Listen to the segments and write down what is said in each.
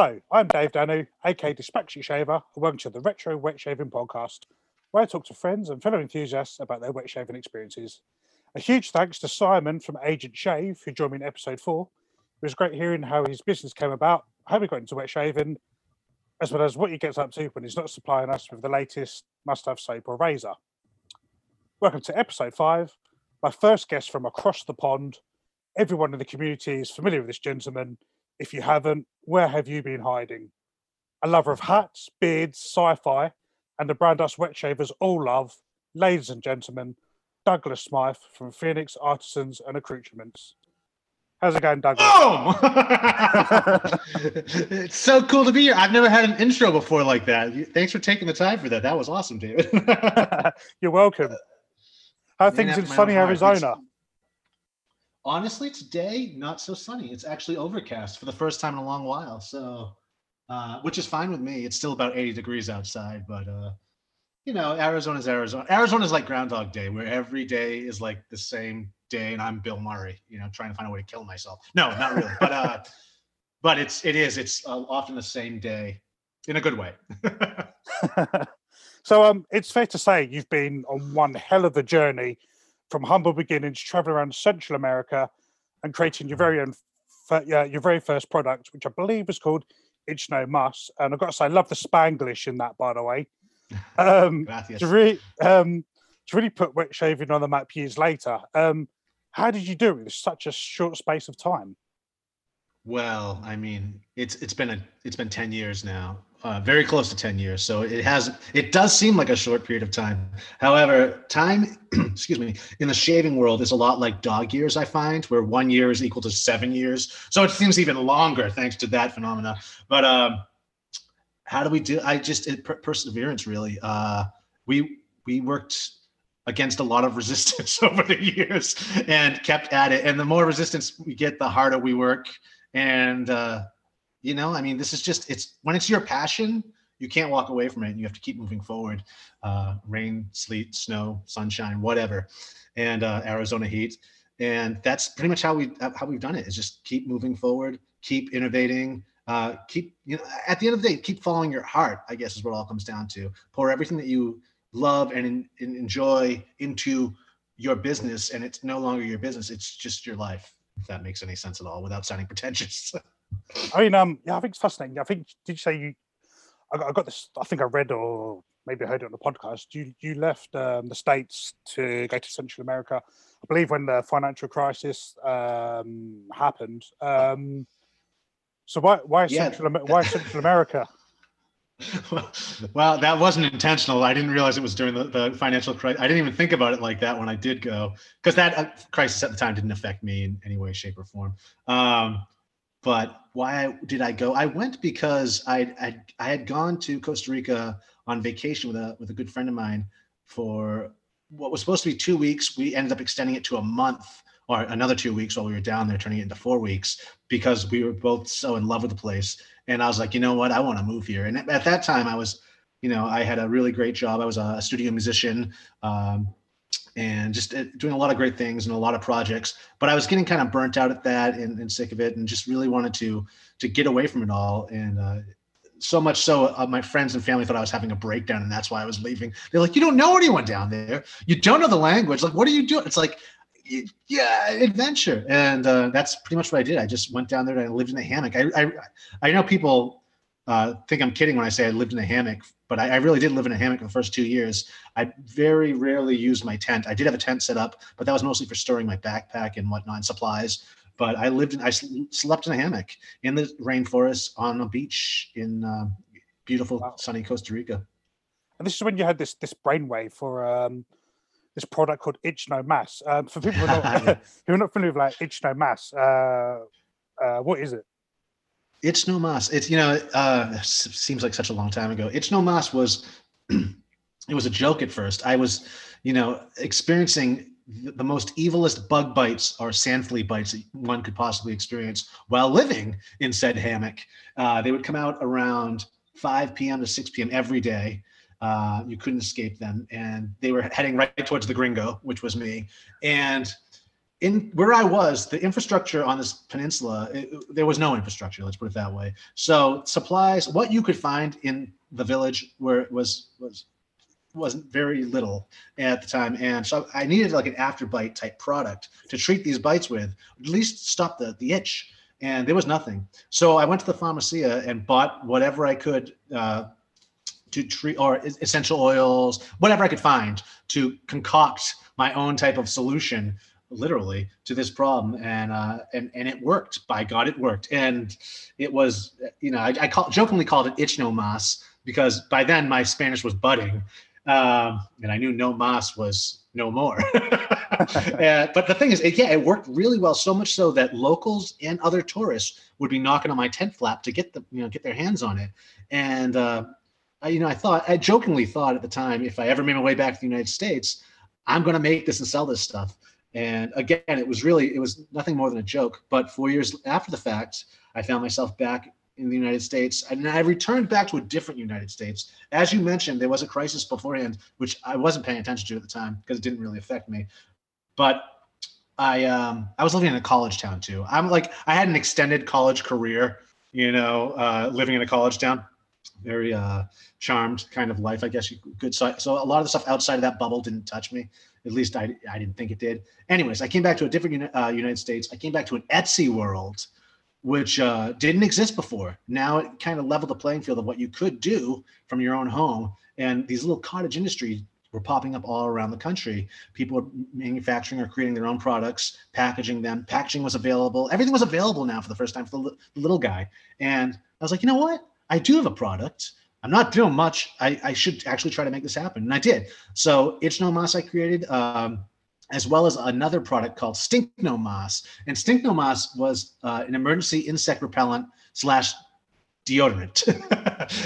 Hello, I'm Dave Danu, aka Dispatchy Shaver, and welcome to the Retro Wet Shaving Podcast, where I talk to friends and fellow enthusiasts about their wet shaving experiences. A huge thanks to Simon from Agent Shave, who joined me in episode four. It was great hearing how his business came about, how he got into wet shaving, as well as what he gets up to when he's not supplying us with the latest must have soap or razor. Welcome to episode five. My first guest from across the pond. Everyone in the community is familiar with this gentleman. If you haven't, where have you been hiding? A lover of hats, beards, sci fi, and the brand us wet shavers all love, ladies and gentlemen, Douglas Smythe from Phoenix Artisans and Accoutrements. How's it going, Douglas? Boom! Oh! it's so cool to be here. I've never had an intro before like that. Thanks for taking the time for that. That was awesome, David. You're welcome. How are Named things in sunny Arizona? heart. Honestly, today not so sunny. It's actually overcast for the first time in a long while. So, uh, which is fine with me. It's still about 80 degrees outside, but uh, you know, Arizona's Arizona. Arizona's like Groundhog Day, where every day is like the same day, and I'm Bill Murray, you know, trying to find a way to kill myself. No, not really, but uh, but it's it is. It's uh, often the same day, in a good way. so um, it's fair to say you've been on one hell of a journey from humble beginnings, traveling around Central America and creating your very own, yeah, your very first product, which I believe was called Itch No Mas. And I've got to say, I love the Spanglish in that, by the way. Um, to really, um, to really put wet shaving on the map years later. Um, how did you do it in such a short space of time? Well, I mean, it's it's been a it's been 10 years now. Uh, very close to 10 years. So it has it does seem like a short period of time. However, time excuse me, in the shaving world is a lot like dog years I find, where 1 year is equal to 7 years. So it seems even longer thanks to that phenomena. But um how do we do I just it, per- perseverance really. Uh we we worked against a lot of resistance over the years and kept at it and the more resistance we get the harder we work and uh, you know i mean this is just it's when it's your passion you can't walk away from it. You have to keep moving forward uh, rain sleet snow sunshine whatever and uh, arizona heat. And that's pretty much how we how we've done it is just keep moving forward keep innovating uh, keep you know at the end of the day keep following your heart i guess is what all comes down to. Pour everything that you love and, en- and enjoy into your business and it's no longer your business it's just your life if that makes any sense at all without sounding pretentious I mean, um, yeah, I think it's fascinating. I think did you say you? I got, I got this. I think I read or maybe I heard it on the podcast. You you left um, the states to go to Central America. I believe when the financial crisis um, happened. Um, so why why Yeah, Central why Central America? well that wasn't intentional i didn't realize it was during the, the financial crisis i didn't even think about it like that when i did go because that uh, crisis at the time didn't affect me in any way shape or form um, but why did i go i went because I, I had gone to costa rica on vacation with a with a good friend of mine for what was supposed to be two weeks we ended up extending it to a month or another two weeks while we were down there turning it into four weeks because we were both so in love with the place and I was like, you know what, I want to move here. And at that time, I was, you know, I had a really great job. I was a studio musician, um, and just uh, doing a lot of great things and a lot of projects. But I was getting kind of burnt out at that and, and sick of it, and just really wanted to to get away from it all. And uh, so much so, uh, my friends and family thought I was having a breakdown, and that's why I was leaving. They're like, you don't know anyone down there. You don't know the language. Like, what are you doing? It's like yeah adventure and uh, that's pretty much what i did i just went down there and i lived in a hammock i i, I know people uh, think i'm kidding when i say i lived in a hammock but I, I really did live in a hammock for the first two years i very rarely used my tent i did have a tent set up but that was mostly for storing my backpack and whatnot and supplies but i lived in i sl- slept in a hammock in the rainforest on a beach in uh, beautiful Wow. sunny costa rica And this is when you had this this brainwave for um, this product called Itch No Mas. Um, for people who are not, who are not familiar with like Itch No Mas, uh, uh, what is it? Itch no mas. It's you know, uh, seems like such a long time ago. Itch no mas was, it was a joke at first. I was, you know, experiencing the most evilest bug bites or sand flea bites that one could possibly experience while living in said hammock. Uh, they would come out around 5 p.m. to 6 p.m. every day. Uh, you couldn't escape them, and they were heading right towards the gringo, which was me. And in where I was, the infrastructure on this peninsula, it, there was no infrastructure. Let's put it that way. So supplies, what you could find in the village, where it was was wasn't very little at the time, and so I needed like an afterbite type product to treat these bites with, at least stop the the itch. And there was nothing. So I went to the pharmacia and bought whatever I could uh, to treat, or essential oils, whatever I could find to concoct my own type of solution literally to this problem and uh and and it worked. By god it worked. And it was you know i, I call, jokingly called it itch no mas because by then my spanish was budding um and i knew no mas was no more. Uh, but the thing is it, yeah it worked really well so much so that locals and other tourists would be knocking on my tent flap to get the you know get their hands on it. And uh I, you know i thought i jokingly thought at the time if i ever made my way back to the united states i'm going to make this and sell this stuff and again, it was really, it was nothing more than a joke. But four years after the fact, I found myself back in the United States. And I returned back to a different United States. As you mentioned, there was a crisis beforehand, which I wasn't paying attention to at the time because it didn't really affect me. But I um, I was living in a college town too. I'm like I had an extended college career, you know, uh, living in a college town. Very uh, charmed kind of life, I guess you could. So, so a lot of the stuff outside of that bubble didn't touch me. At least I, I didn't think it did. Anyways, I came back to a different uh, United States. I came back to an Etsy world, which uh, didn't exist before. Now it kind of leveled the playing field of what you could do from your own home. And these little cottage industries were popping up all around the country. People were manufacturing or creating their own products, packaging them. Packaging was available. Everything was available now for the first time for the, the little guy. And I was like, you know what? I do have a product. I'm not doing much. I, I should actually try to make this happen. And I did. So Itch No Mas I created, um, as well as another product called Stink No Mas. And Stink No Mas was uh, an emergency insect repellent slash deodorant.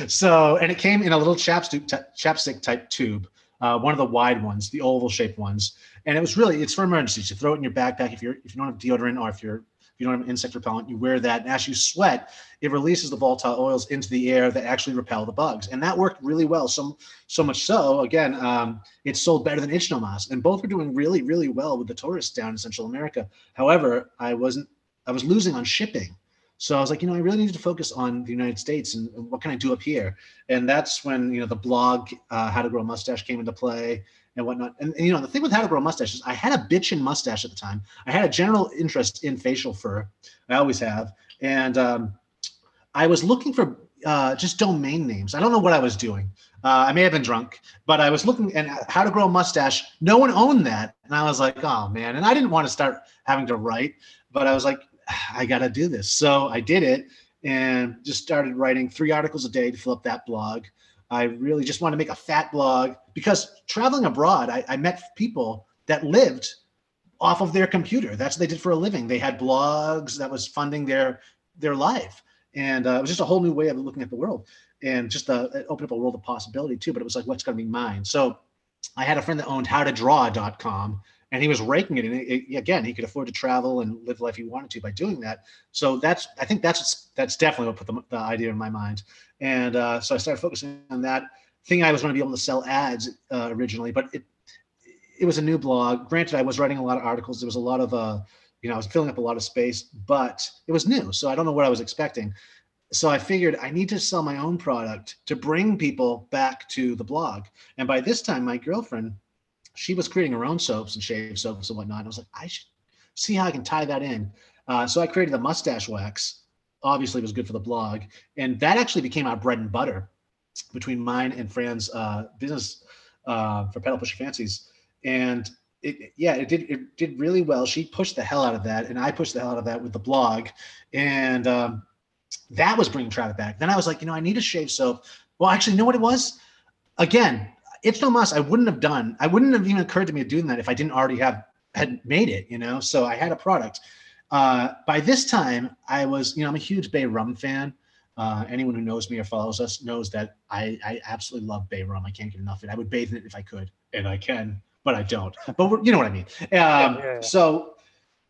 so, and it came in a little chapstick, t- chapstick type tube, uh, one of the wide ones, the oval shaped ones. And it was really, it's for emergencies. You throw it in your backpack if you're, if you don't have deodorant or if you're you don't have insect repellent, you wear that. And as you sweat, it releases the volatile oils into the air that actually repel the bugs. And that worked really well. So, so much so, again, um, it sold better than Itch No And both were doing really, really well with the tourists down in Central America. However, I wasn't, I was losing on shipping. So I was like, you know, I really need to focus on the United States and what can I do up here? And that's when, you know, the blog, uh, How to Grow a Mustache came into play and whatnot. And, and, you know, the thing with how to grow mustaches, I had a bitchin' mustache at the time. I had a general interest in facial fur. I always have. And um, I was looking for uh, just domain names. I don't know what I was doing. Uh, I may have been drunk, but I was looking and how to grow a mustache. No one owned that. And I was like, oh man. And I didn't want to start having to write, but I was like, I got to do this. So I did it and just started writing three articles a day to fill up that blog. I really just wanted to make a fat blog because traveling abroad, I, I met people that lived off of their computer. That's what they did for a living. They had blogs that was funding their their life, and uh, it was just a whole new way of looking at the world, and just uh, opened up a world of possibility too. But it was like, what's going to be mine? So I had a friend that owned howtodraw.com, and he was raking it. And it, it, again, he could afford to travel and live life he wanted to by doing that. So that's I think that's that's definitely what put the, the idea in my mind. And uh, so I started focusing on that. Thing I was going to be able to sell ads uh, originally, but it it was a new blog. Granted, I was writing a lot of articles. There was a lot of uh, you know, I was filling up a lot of space, but it was new, so I don't know what I was expecting. So I figured I need to sell my own product to bring people back to the blog. And by this time, my girlfriend she was creating her own soaps and shave soaps and whatnot. I was like, I should see how I can tie that in. Uh, so I created the mustache wax. Obviously, it was good for the blog, and that actually became our bread and butter between mine and Fran's uh, business uh, for Pedal Push Fancies. And it, yeah, it did it did really well. She pushed the hell out of that, and I pushed the hell out of that with the blog, and um, that was bringing traffic back. Then I was like, you know, I need a shave soap. Well, actually, you know what it was? Again, Itch No Mas. I wouldn't have done. I wouldn't have even occurred to me doing that if I didn't already have had made it. You know, so I had a product. Uh, by this time, I was, you know, I'm a huge Bay Rum fan. Uh, anyone who knows me or follows us knows that I, I absolutely love Bay Rum. I can't get enough of it. I would bathe in it if I could, and I can, but I don't. But you know what I mean. Um, yeah, yeah, yeah. So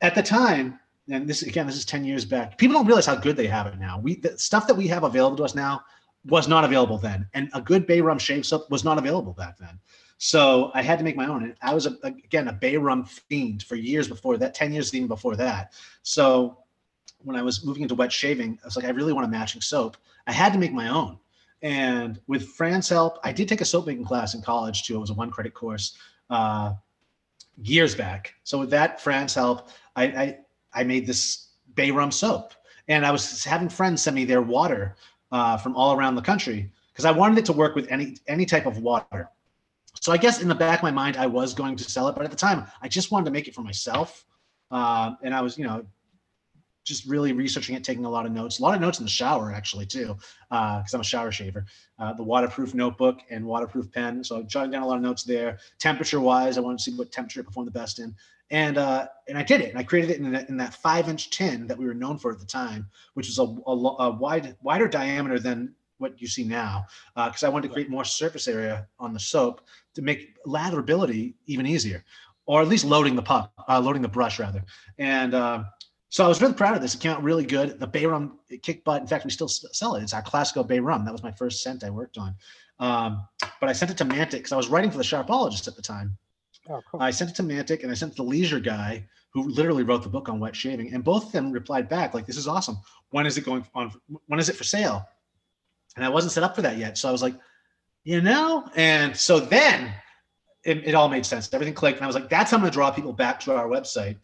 at the time, and this again, this is 10 years back. People don't realize how good they have it now. We the stuff that we have available to us now was not available then. And a good Bay Rum shave soap was not available back then. So I had to make my own. And I was a, again a bay rum fiend for years before that, ten years even before that. So when I was moving into wet shaving, I was like, I really want a matching soap. I had to make my own. And with Fran's help, I did take a soap making class in college too. It was a one credit course uh, years back. So with that Fran's help, I, I, I made this bay rum soap. And I was having friends send me their water uh, from all around the country because I wanted it to work with any any type of water. So I guess in the back of my mind, I was going to sell it, but at the time, I just wanted to make it for myself. Uh, and I was, you know, just really researching it, taking a lot of notes, a lot of notes in the shower actually too, because uh, I'm a shower shaver. Uh, the waterproof notebook and waterproof pen. So I'm jotting down a lot of notes there. Temperature wise, I wanted to see what temperature it performed the best in, and uh, and I did it. And I created it in, that, in that five inch tin that we were known for at the time, which was a, a, a wide wider diameter than what you see now, because uh, I wanted to create more surface area on the soap to make latherability even easier, or at least loading the puck, uh, loading the brush rather, and uh, so I was really proud of this. It came out really good. The Bay Rum kick butt. In fact, we still sell it. It's our classical Bay Rum. That was my first scent I worked on. Um, but I sent it to Mantic because I was writing for the Sharpologist at the time. Oh, cool. I sent it to Mantic and I sent it to the Leisure guy who literally wrote the book on wet shaving. And both of them replied back like, "This is awesome. When is it going on? When is it for sale?" And I wasn't set up for that yet. So I was like, you know. And so then it, it all made sense. Everything clicked, and I was like, "That's how I'm going to draw people back to our website."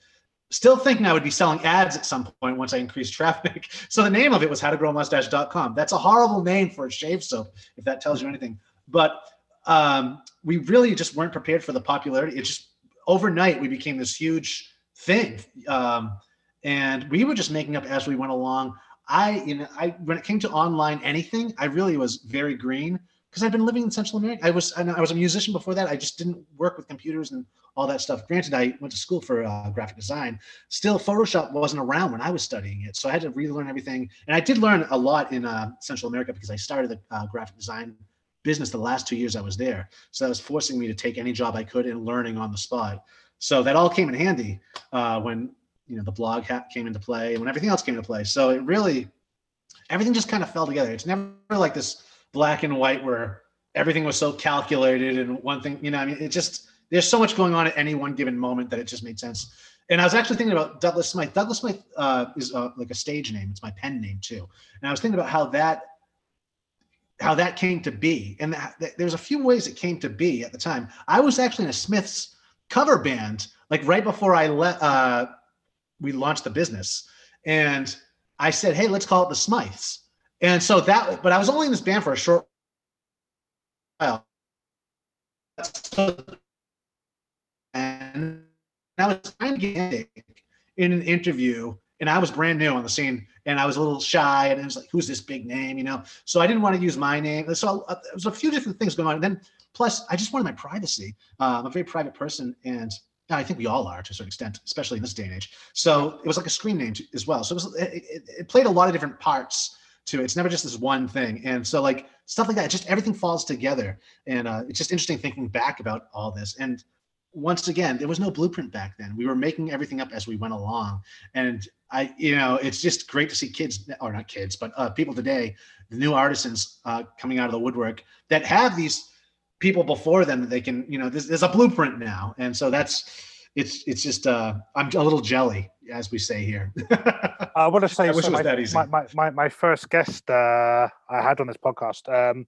still thinking I would be selling ads at some point once I increased traffic. So the name of it was howtogrowmustache.com. That's a horrible name for a shave soap, if that tells you anything. But um, we really just weren't prepared for the popularity. It just overnight we became this huge thing, um, and we were just making up as we went along. I, you know, I when it came to online anything, I really was very green because I've been living in Central America. I was I was a musician before that. I just didn't work with computers and all that stuff. Granted, I went to school for uh, graphic design. Still, Photoshop wasn't around when I was studying it, so I had to relearn everything. And I did learn a lot in uh, Central America because I started the uh, graphic design business the last two years I was there. So that was forcing me to take any job I could and learning on the spot. So that all came in handy uh, when you know the blog came into play and when everything else came into play. So it really everything just kind of fell together. It's never like this black and white where everything was so calculated and one thing, you know, I mean, it just, there's so much going on at any one given moment that it just made sense. And I was actually thinking about Douglas Smythe. Douglas Smythe uh, is uh, like a stage name. It's my pen name too. And I was thinking about how that how that came to be. And that, there's a few ways it came to be at the time. I was actually in a Smiths cover band, like right before I let uh, we launched the business. And I said, hey, let's call it the Smiths." And so that, but I was only in this band for a short while. And I was trying to get in an interview, and I was brand new on the scene, and I was a little shy, and it was like, "Who's this big name?" You know. So I didn't want to use my name. So uh, there was a few different things going on. And then plus, I just wanted my privacy. Uh, I'm a very private person, and I think we all are to a certain extent, especially in this day and age. So it was like a screen name as well. So it was it, it, it played a lot of different parts to it. it's never just this one thing and so like stuff like that just everything falls together and uh, it's just interesting thinking back about all this and once again there was no blueprint back then we were making everything up as we went along and i you know it's just great to see kids or not kids but uh, people today the new artisans uh, coming out of the woodwork that have these people before them that they can you know there's, there's a blueprint now and so that's it's it's just uh, I'm a little jelly, as we say here. I want to say, I wish it was that easy. My, my, my, my first guest uh, I had on this podcast, um,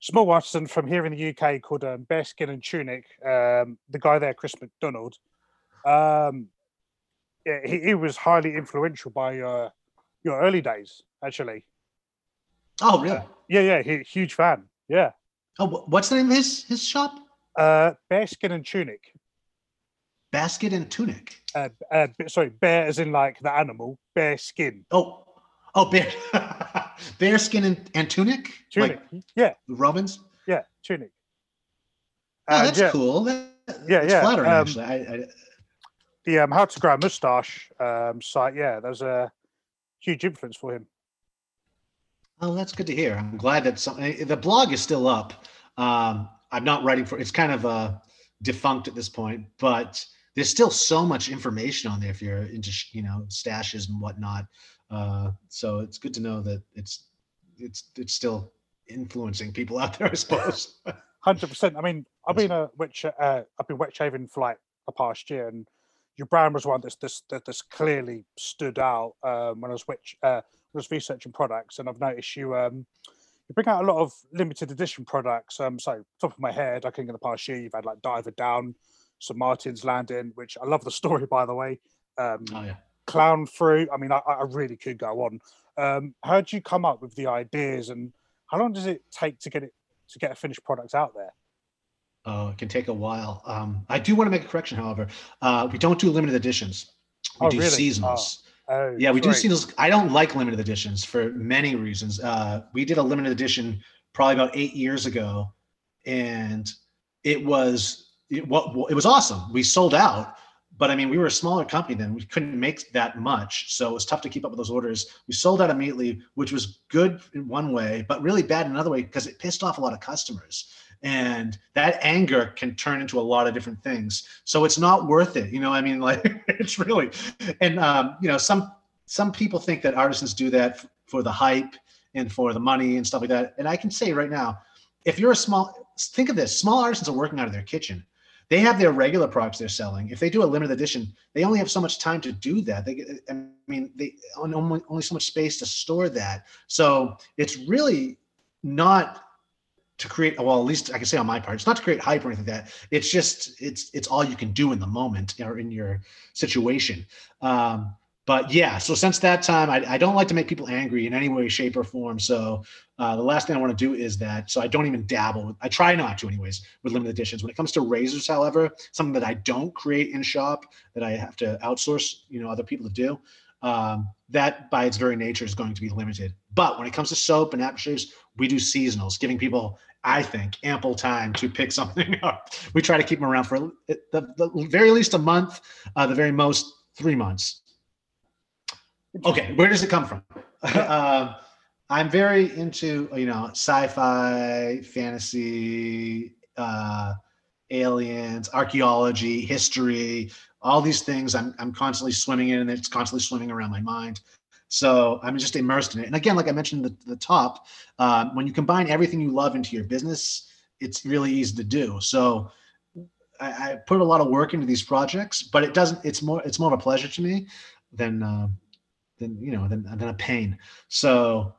small Watson from here in the UK called um, Bearskin and Tunic. Um, the guy there, Chris McDonald. Um, yeah, he, he was highly influential by your your early days, actually. Oh, really? Yeah, yeah, he, huge fan. Yeah. Oh, what's the name of his his shop? Uh, Bearskin and Tunic basket and tunic. Uh, uh, sorry, bear as in like the animal, bear skin. Oh, oh, bear, bear skin and, and tunic. Tunic, like yeah. Robins. Yeah, tunic. Oh, that's yeah. cool. That, yeah, yeah. Flattering, um, actually. I, I, the um, How to Grow a Mustache um, site, yeah, there's a huge influence for him. Oh, that's good to hear. I'm glad that some, eh, the blog is still up. Um, I'm not writing for it's kind of uh, defunct at this point, but there's still so much information on there if you're into you know stashes and whatnot. Uh, so it's good to know that it's it's it's still influencing people out there. I suppose. Hundred percent. I mean, I've been a witch. Uh, I've been wet shaving for like the past year, and your brand was one that's this that that's clearly stood out um, when I was witch uh, I was researching products, and I've noticed you um, you bring out a lot of limited edition products. Um, so top of my head, I think in the past year you've had like Diver Down, St Martin's Landing, which I love the story by the way. Um, Oh yeah. Clown Fruit. I mean, I, I really could go on. Um, how did you come up with the ideas, and how long does it take to get it to get a finished product out there? Oh, it can take a while. Um, I do want to make a correction, however. Uh, we don't do limited editions. We Oh, do really? seasonals. Oh, Yeah, we do sorry. seasonals. I don't like limited editions for many reasons. Uh, we did a limited edition probably about eight years ago, and it was it, what it was awesome. We sold out, but I mean, we were a smaller company then. We couldn't make that much, so it was tough to keep up with those orders. We sold out immediately, which was good in one way, but really bad in another way because it pissed off a lot of customers. And that anger can turn into a lot of different things. So it's not worth it. You know, I mean, like it's really, and um, you know, some some people think that artisans do that for the hype and for the money and stuff like that. And I can say right now, if you're a small, think of this: small artisans are working out of their kitchen. They have their regular products they're selling. If they do a limited edition, they only have so much time to do that. They, I mean, they only only so much space to store that. So it's really not to create. Well, at least I can say on my part, it's not to create hype or anything like that. It's just it's it's all you can do in the moment or in your situation. Um, but yeah, so since that time, I, I don't like to make people angry in any way, shape, or form. So uh, the last thing I want to do is that. So I don't even dabble. With, I try not to, anyways, with limited editions. When it comes to razors, however, something that I don't create in shop that I have to outsource, you know, other people to do. Um, that by its very nature is going to be limited. But when it comes to soap and aftershaves, we do seasonals, giving people, I think, ample time to pick something up. We try to keep them around for the, the very least a month, uh, the very most three months. Okay, where does it come from? um, I'm very into you know sci-fi, fantasy, uh, aliens, archaeology, history, all these things. I'm I'm constantly swimming in, and it's constantly swimming around my mind. So I'm just immersed in it. And again, like I mentioned at the, the top, um, when you combine everything you love into your business, it's really easy to do. So I, I put a lot of work into these projects, but it doesn't. It's more. It's more of a pleasure to me than. Uh, than you know than, than a pain. So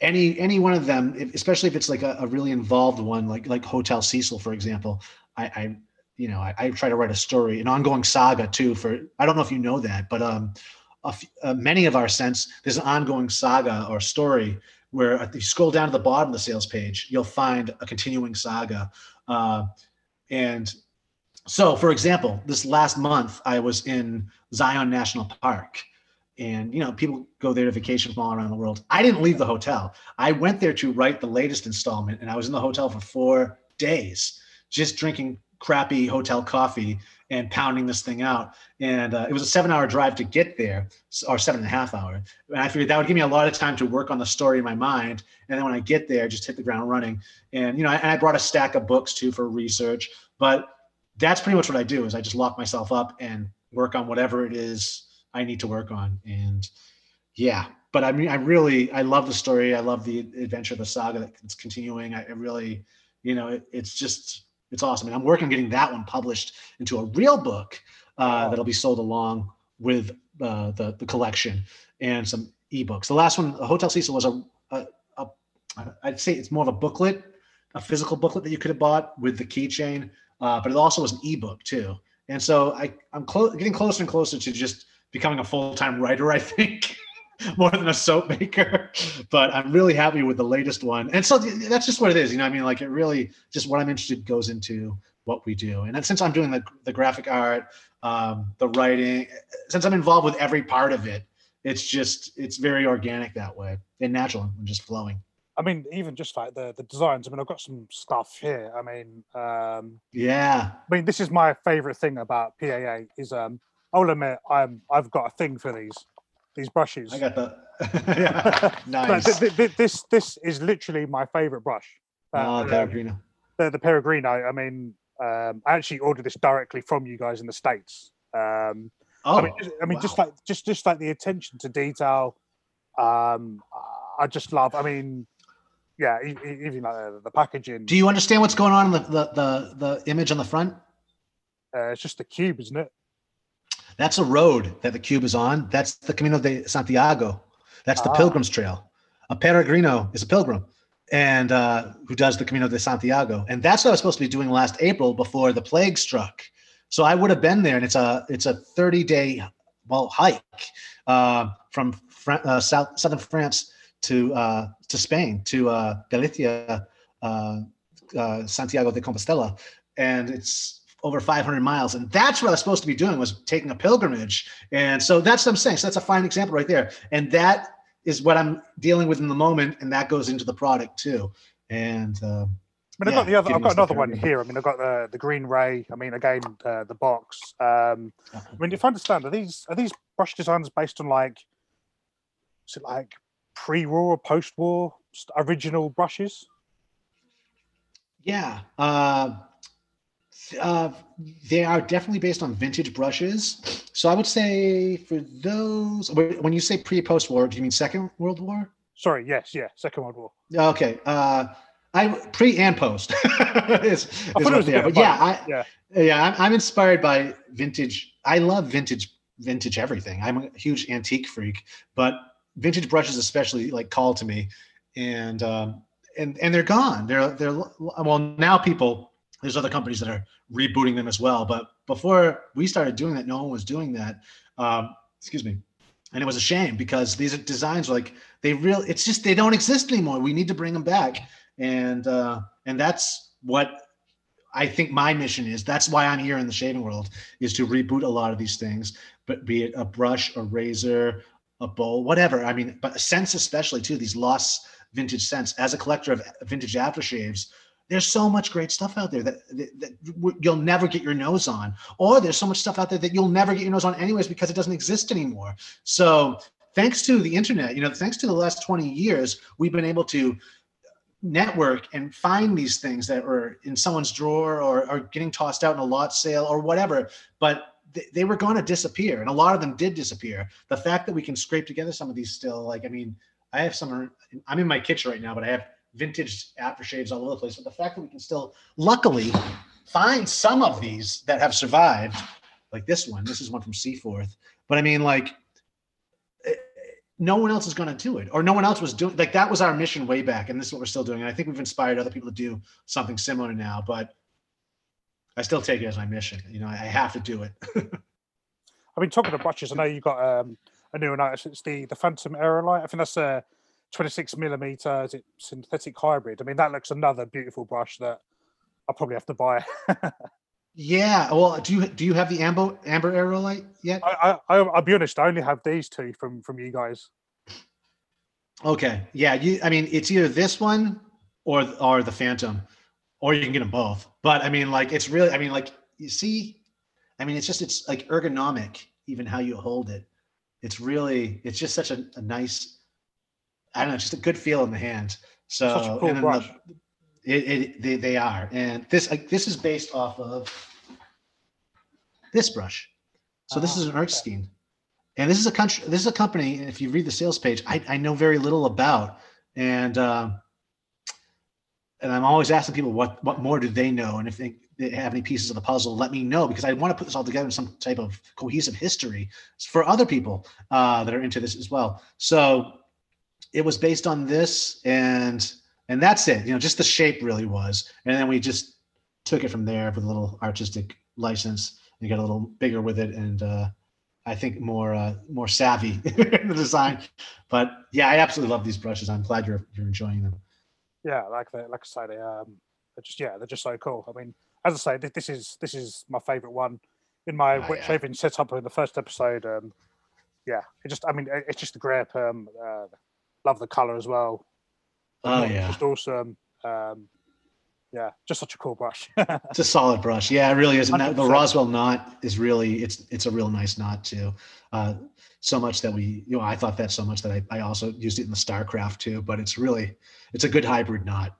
any any one of them if, especially if it's like a, a, really involved one like like hotel cecil for example i i you know I, I, try to write a story an ongoing saga too for i don't know if you know that but um uh, many of our sense there's an ongoing saga or story where if you scroll down to the bottom of the sales page you'll find a continuing saga. Uh, and so for example this last month i was in zion national park and you know people go there to vacation from all around the world. I didn't leave the hotel. I went there to write the latest installment and i was in the hotel for four days just drinking crappy hotel coffee and pounding this thing out. And uh, it was a seven hour drive to get there or seven and a half hour. And i figured that would give me a lot of time to work on the story in my mind. And then when i get there just hit the ground running. And you know and i brought a stack of books too for research. But that's pretty much what i do is i just lock myself up and work on whatever it is I need to work on. And yeah, but I mean, I really, I love the story. I love the adventure the saga that's continuing. I, I really, you know, it, it's just, it's awesome. And I'm working on getting that one published into a real book uh, that'll be sold along with uh, the, the collection and some ebooks. The last one, Hotel Cecil was a, a, a, I'd say it's more of a booklet, a physical booklet that you could have bought with the keychain, uh, but it also was an ebook too. And so I, I'm clo- getting closer and closer to just becoming a full-time writer i think more than a soap maker but i'm really happy with the latest one and so that's just what it is you know i mean like it really just what i'm interested goes into what we do and then since i'm doing the, the graphic art um, the writing since i'm involved with every part of it it's just it's very organic that way and natural and just flowing I mean, even just like the the designs. I mean, I've got some stuff here. I mean, um, yeah. I mean, this is my favorite thing about PAA is um, I'll admit I'm I've got a thing for these these brushes. I got that. nice. th- th- this this is literally my favorite brush. Uh, oh, Peregrino. The, the Peregrino. I mean, um, I actually ordered this directly from you guys in the states. Um, oh, I mean, just, I mean, wow. just like just just like the attention to detail. Um, I just love. I mean, yeah, even like the, the packaging. Do you understand what's going on in the the the, the image on the front? uh, it's just the cube, isn't it? That's a road that the cube is on. That's the Camino de Santiago. That's the Ah. Pilgrim's Trail. A peregrino is a pilgrim, and uh, who does the Camino de Santiago. And that's what I was supposed to be doing last April before the plague struck. So I would have been there, and it's a it's a 30 day well hike uh, from Fran- uh, south southern France to uh, to Spain to uh, Galicia, uh, uh, Santiago de Compostela, and it's over 500 miles and that's what i was supposed to be doing was taking a pilgrimage and so that's what i'm saying so that's a fine example right there and that is what i'm dealing with in the moment and that goes into the product too and um, I mean, I've got the other. I've got another one here. I mean, I've got the the green ray. I mean, again, uh, the box. Um, I mean, if I understand, are these are these brush designs based on like, is it like pre-war or post-war original brushes? yeah uh, uh, they are definitely based on vintage brushes so i would say for those when you say pre post war do you mean second world war Sorry, yes, yeah, Second World War. okay uh I pre and post is, is it what was a they are. But yeah, I, yeah. yeah, I'm, I'm inspired by vintage. I love vintage, vintage everything. I'm a huge antique freak, but vintage brushes especially like call to me, and um, and and they're gone. They're they're well now. People there's other companies that are rebooting them as well. But before we started doing that, no one was doing that. Um, excuse me. And it was a shame because these designs like they real. It's just they don't exist anymore. We need to bring them back, and uh, and that's what I think my mission is. That's why I'm here in the shaving world is to reboot a lot of these things, but be it a brush, a razor, a bowl, whatever. I mean, but scents especially too. These lost vintage scents. As a collector of vintage aftershaves, there's so much great stuff out there that, that, that you'll never get your nose on, or there's so much stuff out there that you'll never get your nose on anyways because it doesn't exist anymore. So thanks to the internet, you know, thanks to the last 20 years, we've been able to network and find these things that were in someone's drawer or, or getting tossed out in a lot sale or whatever but th- they were going to disappear and a lot of them did disappear the fact that we can scrape together some of these still like i mean i have some i'm in my kitchen right now but i have vintage aftershaves all over the place but the fact that we can still luckily find some of these that have survived like this one this is one from seaforth but i mean like eh, no one else is going to do it or no one else was doing like that was our mission way back and this is what we're still doing and i think we've inspired other people to do something similar now but i still take it as my mission you know i, have to do it I mean, talking of brushes, I know you've got um, a new one. It's the the Phantom Aerolite. I think that's a 26 millimeter. Is it synthetic hybrid? I mean, that looks another beautiful brush that I'll probably have to buy. yeah well do you do you have the amber amber aerolite yet I, I, I, I'll be honest. I only have these two from from you guys. okay yeah you i mean it's either this one or or the phantom or you can get them both but i mean like it's really i mean like you see i mean it's just it's like ergonomic even how you hold it it's really it's just such a, a nice i don't know just a good feel in the hand. So Such a cool the- it, it they, they are. And this like this is based off of this brush. So this Ah, is an okay. erskine and this is a country this is a company and if you read the sales page i, I know very little about. And um and i'm always asking people what what more do they know? And if they, they have any pieces of the puzzle let me know because i want to put this all together in some type of cohesive history for other people uh, that are into this as well. So it was based on this and and that's it you know just the shape really was and then we just took it from there with a little artistic license and got a little bigger with it and uh i think more uh more savvy in the design but yeah i absolutely love these brushes i'm glad you're you're enjoying them Yeah, like they, like I say, they um, they're just yeah, they're just so cool. I mean, as I say, this is this is my favorite one in my Oh, wet yeah. shaving setup in the first episode. Um, yeah, it just I mean, it- it's just the grip. Um, uh, love the color as well. oh It's yeah just awesome. Um, yeah, just such a cool brush. it's a solid brush yeah it really is and that, the roswell knot is really it's it's a real nice knot too uh so much that we you know i thought that so much that i, I also used it in the starcraft too but it's really it's a good hybrid knot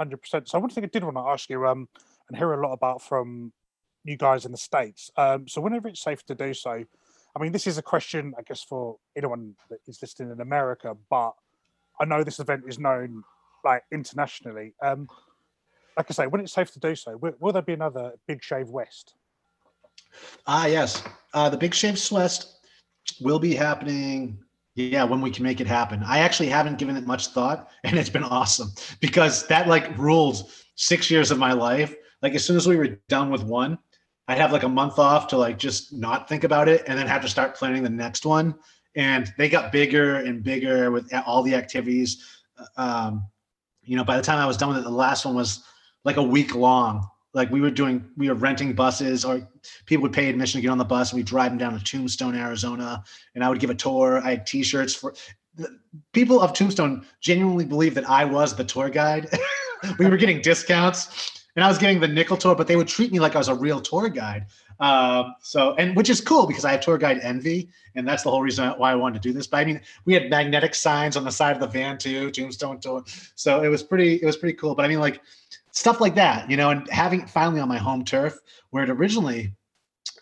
Hundred percent. So one thing I did want to ask you, um, and hear a lot about from you guys in the states. Um, so whenever it's safe to do so, I mean, this is a question, I guess, for anyone that is listening in America, but I know this event is known like internationally. Um, like I say, when it's safe to do so, will, will there be another Big Shave West? Ah, yes. Uh, the Big Shave West will be happening. Yeah, when we can make it happen. I actually haven't given it much thought, and it's been awesome because that like ruled six years of my life. Like as soon as we were done with one, I'd have like a month off to like just not think about it, and then have to start planning the next one. And they got bigger and bigger with all the activities. Um, you know, by the time I was done with it, the last one was like a week long like we were doing we were renting buses or people would pay admission to get on the bus and we'd drive them down to tombstone arizona and i would give a tour i had t-shirts for people of tombstone genuinely believe that i was the tour guide we were getting discounts and i was getting the nickel tour but they would treat me like i was a real tour guide um, so and which is cool because i have tour guide envy and that's the whole reason why i wanted to do this but i mean we had magnetic signs on the side of the van too tombstone tour so it was pretty it was pretty cool but i mean like stuff like that, you know, and having finally on my home turf where it originally,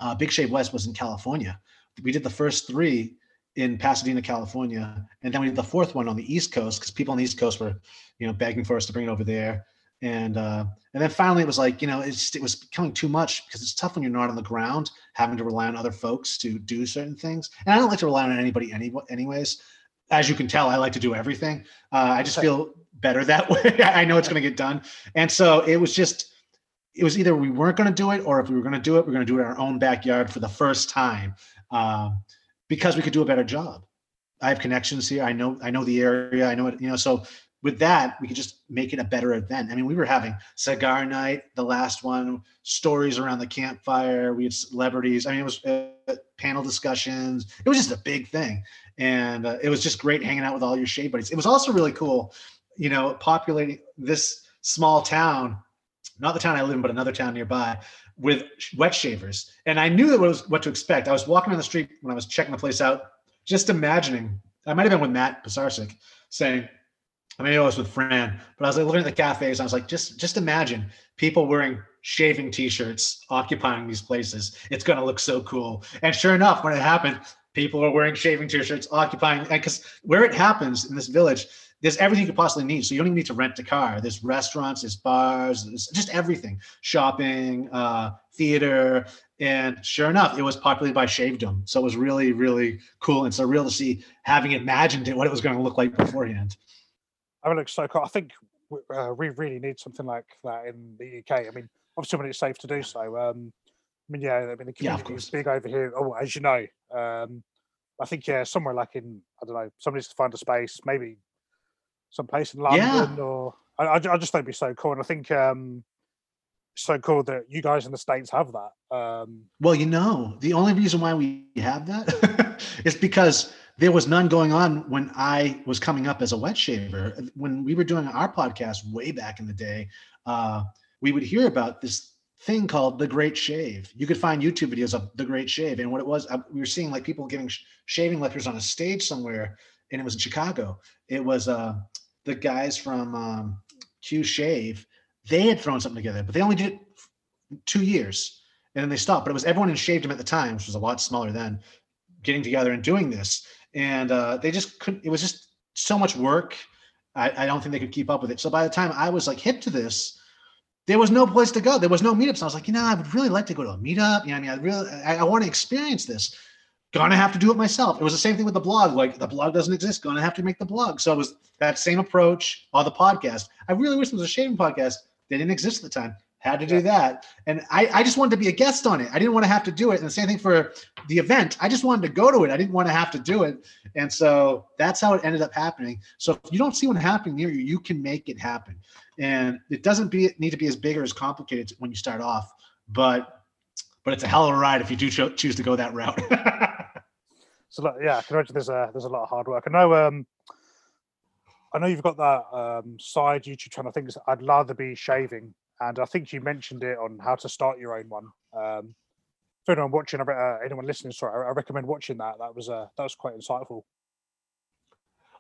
uh, Big Shave West was in California. We did the first three in Pasadena, California, and then we did the fourth one on the East Coast because people on the East Coast were, you know, begging for us to bring it over there. And uh, and then finally, it was like, you know, it's, it was becoming too much because it's tough when you're not on the ground, having to rely on other folks to do certain things. And I don't like to rely on anybody any, anyways. As you can tell, I like to do everything. Uh, I just feel better that way. I know it's going to get done. And so it was just, it was either we weren't going to do it, or if we were going to do it, we are going to do it in our own backyard for the first time um, because we could do a better job. I have connections here. I know, I know the area. I know it, you know, so with that, we could just make it a better event. I mean, we were having cigar night, the last one, stories around the campfire. We had celebrities. I mean, it was uh, panel discussions. It was just a big thing, and uh, it was just great hanging out with all your shade buddies. It was also really cool you know, populating this small town, not the town I live in, but another town nearby, with wet shavers. And I knew that was what to expect. I was walking on the street when I was checking the place out, just imagining. I might have been with Matt Pisarcik saying, I mean, it was with Fran, but I was like looking at the cafes. I was like, just just imagine people wearing shaving t-shirts occupying these places. It's gonna look so cool. And sure enough, when it happened, people are wearing shaving t-shirts occupying because where it happens in this village, there's everything you could possibly need. So you don't even need to rent a car. There's restaurants, there's bars, there's just everything, shopping, uh, theater. And sure enough, it was populated by Shavedom. So it was really, really cool and surreal to see having imagined it, what it was going to look like beforehand. I mean, looks so cool. I think uh, we really need something like that in the UK. I mean, obviously when it's safe to do so. Um, I mean, yeah, I mean the community yeah, is big over here. Oh, as you know, um, I think yeah, somewhere like in I don't know, somebody needs to find a space, maybe someplace in London yeah. or I, I, just think it'd be so cool. And I think um so cool that you guys in the States have that. Um well, you know, the only reason why we have that is because there was none going on when I was coming up as a wet shaver. When we were doing our podcast way back in the day, uh, we would hear about this thing called the Great Shave. You could find YouTube videos of the Great Shave, and what it was, uh, we were seeing like people giving sh- shaving lectures on a stage somewhere, and it was in Chicago. It was uh, the guys from um, Q Shave, they had thrown something together, but they only did it two years and then they stopped. But it was everyone in Shavedom at the time, which was a lot smaller then, getting together and doing this. And uh, they just couldn't, it was just so much work. I, I, don't think they could keep up with it. So by the time I was like hip to this, there was no place to go. There was no meetups. I was like, you know, I would really like to go to a meetup. You know, I mean, I really, I, I want to experience this gonna have to do it myself. It was the same thing with the blog. Like the blog doesn't exist, gonna have to make the blog. So it was that same approach on the podcast. I really wish there was a shaving podcast. They didn't exist at the time. Had to do that. And I, I just wanted to be a guest on it. I didn't want to have to do it. And the same thing for the event. I just wanted to go to it. I didn't want to have to do it. And so that's how it ended up happening. So if you don't see one happening near you, you can make it happen. And it doesn't be need to be as big or as complicated when you start off, but but it's a hell of a ride if you do cho- choose to go that route. so yeah, I can imagine there's a there's a lot of hard work. I know um I know you've got that um side YouTube channel. I think I'd Lather be Shaving, and I think you mentioned it on how to start your own one. Um, for anyone watching, uh, anyone listening, sorry, I, I recommend watching that. That was uh, that was quite insightful.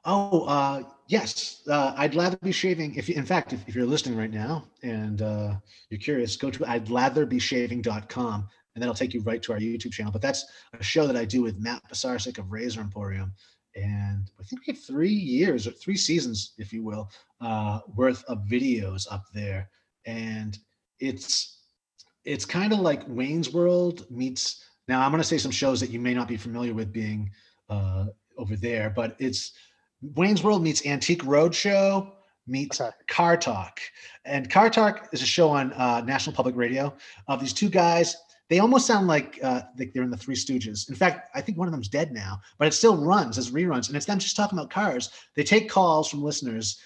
Oh, uh, yes. Uh, I'd Lather be Shaving. If, in fact, if, if you're listening right now and uh, you're curious, go to I'd Lather be Shaving.com and that'll take you right to our YouTube channel. But that's a show that I do with Matt Pisarcik of Razor Emporium. and I think we have three years or three seasons, if you will, uh, worth of videos up there, and it's it's kind of like Wayne's World meets. Now I'm going to say some shows that you may not be familiar with being uh, over there, but it's Wayne's World meets Antique Roadshow meets okay. Car Talk, and Car Talk is a show on uh, National Public Radio of these two guys they almost sound like uh, like they're in the Three Stooges. In fact, I think one of them's dead now, but it still runs as reruns, and it's them just talking about cars. They take calls from listeners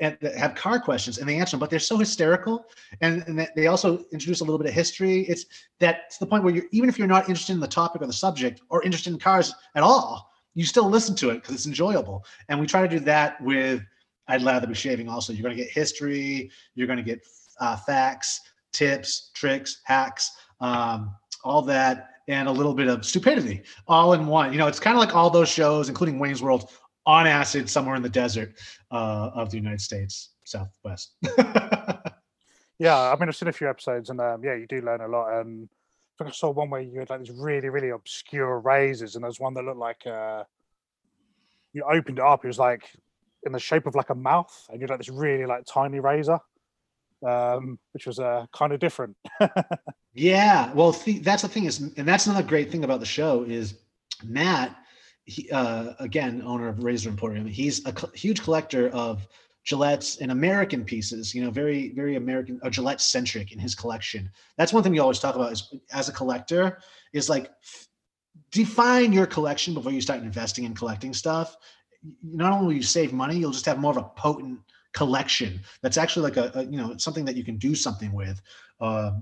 and have car questions, and they answer them. But they're so hysterical, and, and they also introduce a little bit of history. It's that to the point where you're even if you're not interested in the topic or the subject or interested in cars at all, you still listen to it because it's enjoyable. And we try to do that with I'd Lather be Shaving. Also, you're going to get history, you're going to get uh, facts, tips, tricks, hacks um, all that, and a little bit of stupidity all in one. You know, it's kind of like all those shows, including Wayne's World, on acid somewhere in the desert uh, of the United States Southwest. yeah, I mean, I've seen a few episodes, and um, yeah, you do learn a lot. And I think I saw one where you had like these really, really obscure razors, and there's one that looked like uh, you opened it up, it was like in the shape of like a mouth, and you had like this really like tiny razor um, which was uh, kind of different. yeah, well, th- that's the thing is, and that's another great thing about the show is Matt. He, uh, again, owner of Razor Emporium. He's a huge collector of Gillette's and American pieces. You know, very very American, uh, Gillette centric in his collection. That's one thing we always talk about is as a collector is like f- define your collection before you start investing in collecting stuff. Not only will you save money, you'll just have more of a potent collection that's actually like a, a you know something that you can do something with like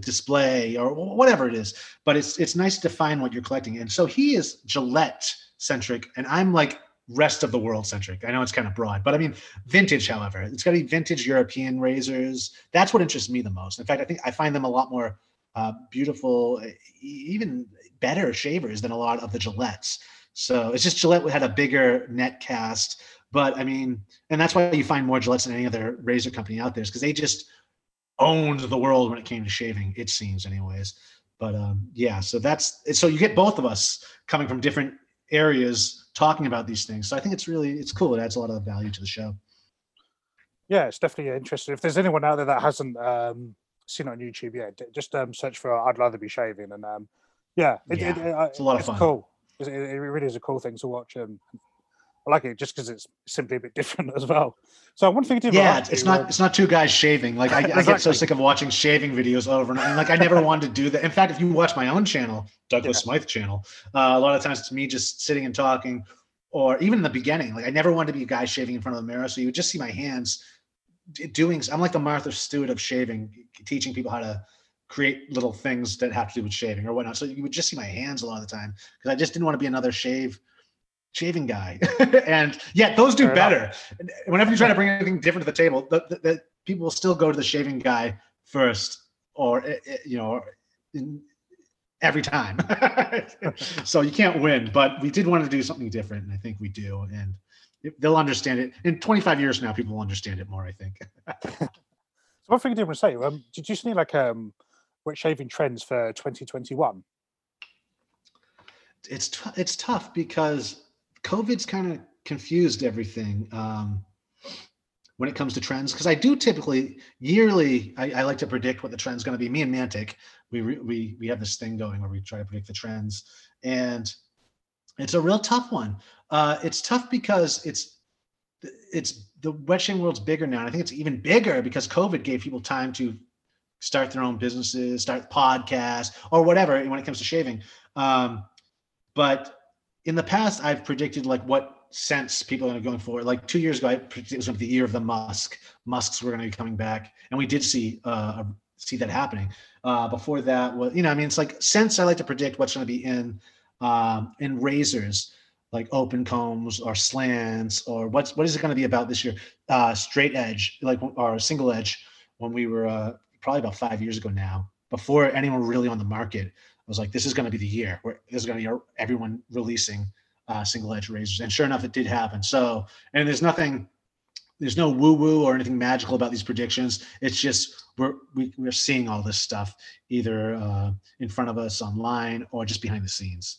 display or whatever it is but it's it's nice to find what you're collecting. And so he is gillette centric and i'm like rest of the world centric i know it's kind of broad but i mean vintage however. It's got to be vintage european razors. That's what interests me the most. In fact i think i find them a lot more uh, beautiful even better shavers than a lot of the gillettes. So it's just gillette had a bigger net cast but I mean, and that's why you find more Gillettes than any other razor company out there, is because they just owned the world when it came to shaving. It seems, anyways. But um, yeah, so that's so you get both of us coming from different areas talking about these things. So I think it's really it's cool. It adds a lot of value to the show. Yeah, it's definitely interesting. If there's anyone out there that hasn't um, seen it on YouTube, yet, just um, search for "I'd Lather be Shaving," and um, yeah, it, yeah it, it, it's a lot of fun. Cool. It, really is a cool thing to watch. Um, I like it just because it's simply a bit different as well. So one thing to yeah, it's, not it's not two guys shaving. Like I, exactly. I, get so sick of watching shaving videos over and, and like I never wanted to do that. In fact, if you watch my own channel, Douglas yeah. Smythe channel, uh, a lot of times it's me just sitting and talking, or even in the beginning, like I never wanted to be a guy shaving in front of the mirror. So you would just see my hands doing. I'm like the Martha Stewart of shaving, teaching people how to create little things that have to do with shaving or whatnot. So you would just see my hands a lot of the time because I just didn't want to be another shave shaving guy. and yeah, those do Fair better. Enough. Whenever you try to bring anything different to the table, the, the, the, people will still go to the shaving guy first, or eh, eh, you know, in, every time. so you can't win. But we did want to do something different, and I think we do. And they'll understand it in 25 years now. People will understand it more. I think. so one thing I did want to say, um, did you see like um, wet shaving trends for 2021? It's t- it's tough because COVID's kind of confused everything um, when it comes to trends because I do typically yearly I, I, like to predict what the trend's going to be. Me and Mantic, we we we have this thing going where we try to predict the trends, and it's a real tough one. Uh, it's tough because it's it's the wet shaving world's bigger now. And I think it's even bigger because COVID gave people time to start their own businesses, start podcasts, or whatever when it comes to shaving. Um, but in the past, I've predicted like what sense people are going for. Like two years ago, I predicted it was the year of the Musk. Musks were going to be coming back, and we did see uh, see that happening. Uh, before that, was you know, I mean, it's like since I like to predict what's going to be in um, in razors like open combs or slants or what's what is it going to be about this year? Uh, straight edge, like or single edge. When we were uh, probably about five years ago now, before anyone really on the market, was like, this is going to be the year where this is going to be everyone releasing uh, single edge razors. And sure enough, it did happen. So, and there's nothing, there's no woo woo or anything magical about these predictions. It's just we're we, we're seeing all this stuff either uh, in front of us online or just behind the scenes.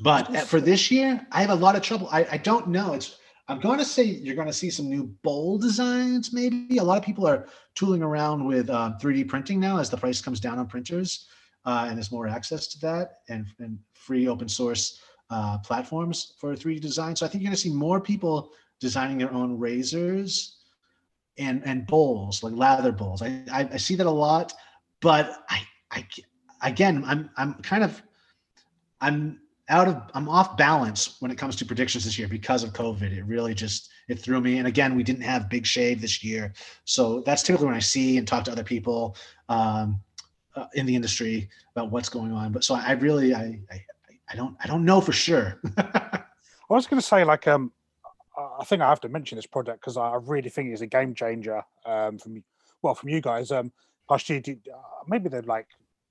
But for this year, I have a lot of trouble. I, I don't know. It's I'm going to say you're going to see some new bowl designs. Maybe a lot of people are tooling around with um, 3D printing now as the price comes down on printers, uh, and there's more access to that and, and free open source uh, platforms for 3D design. So I think you're going to see more people designing their own razors and and bowls like lather bowls. I, I, I see that a lot, but I I again I'm I'm kind of I'm out of I'm off balance when it comes to predictions this year because of COVID. It really just it threw me. And again, we didn't have Big Shave this year, so that's typically when I see and talk to other people um, uh, in the industry about what's going on. But so I really I I, I don't I don't know for sure. I was going to say like um I think I have to mention this project because I really think it's a game changer um, from well from you guys. Um, uh, maybe they're like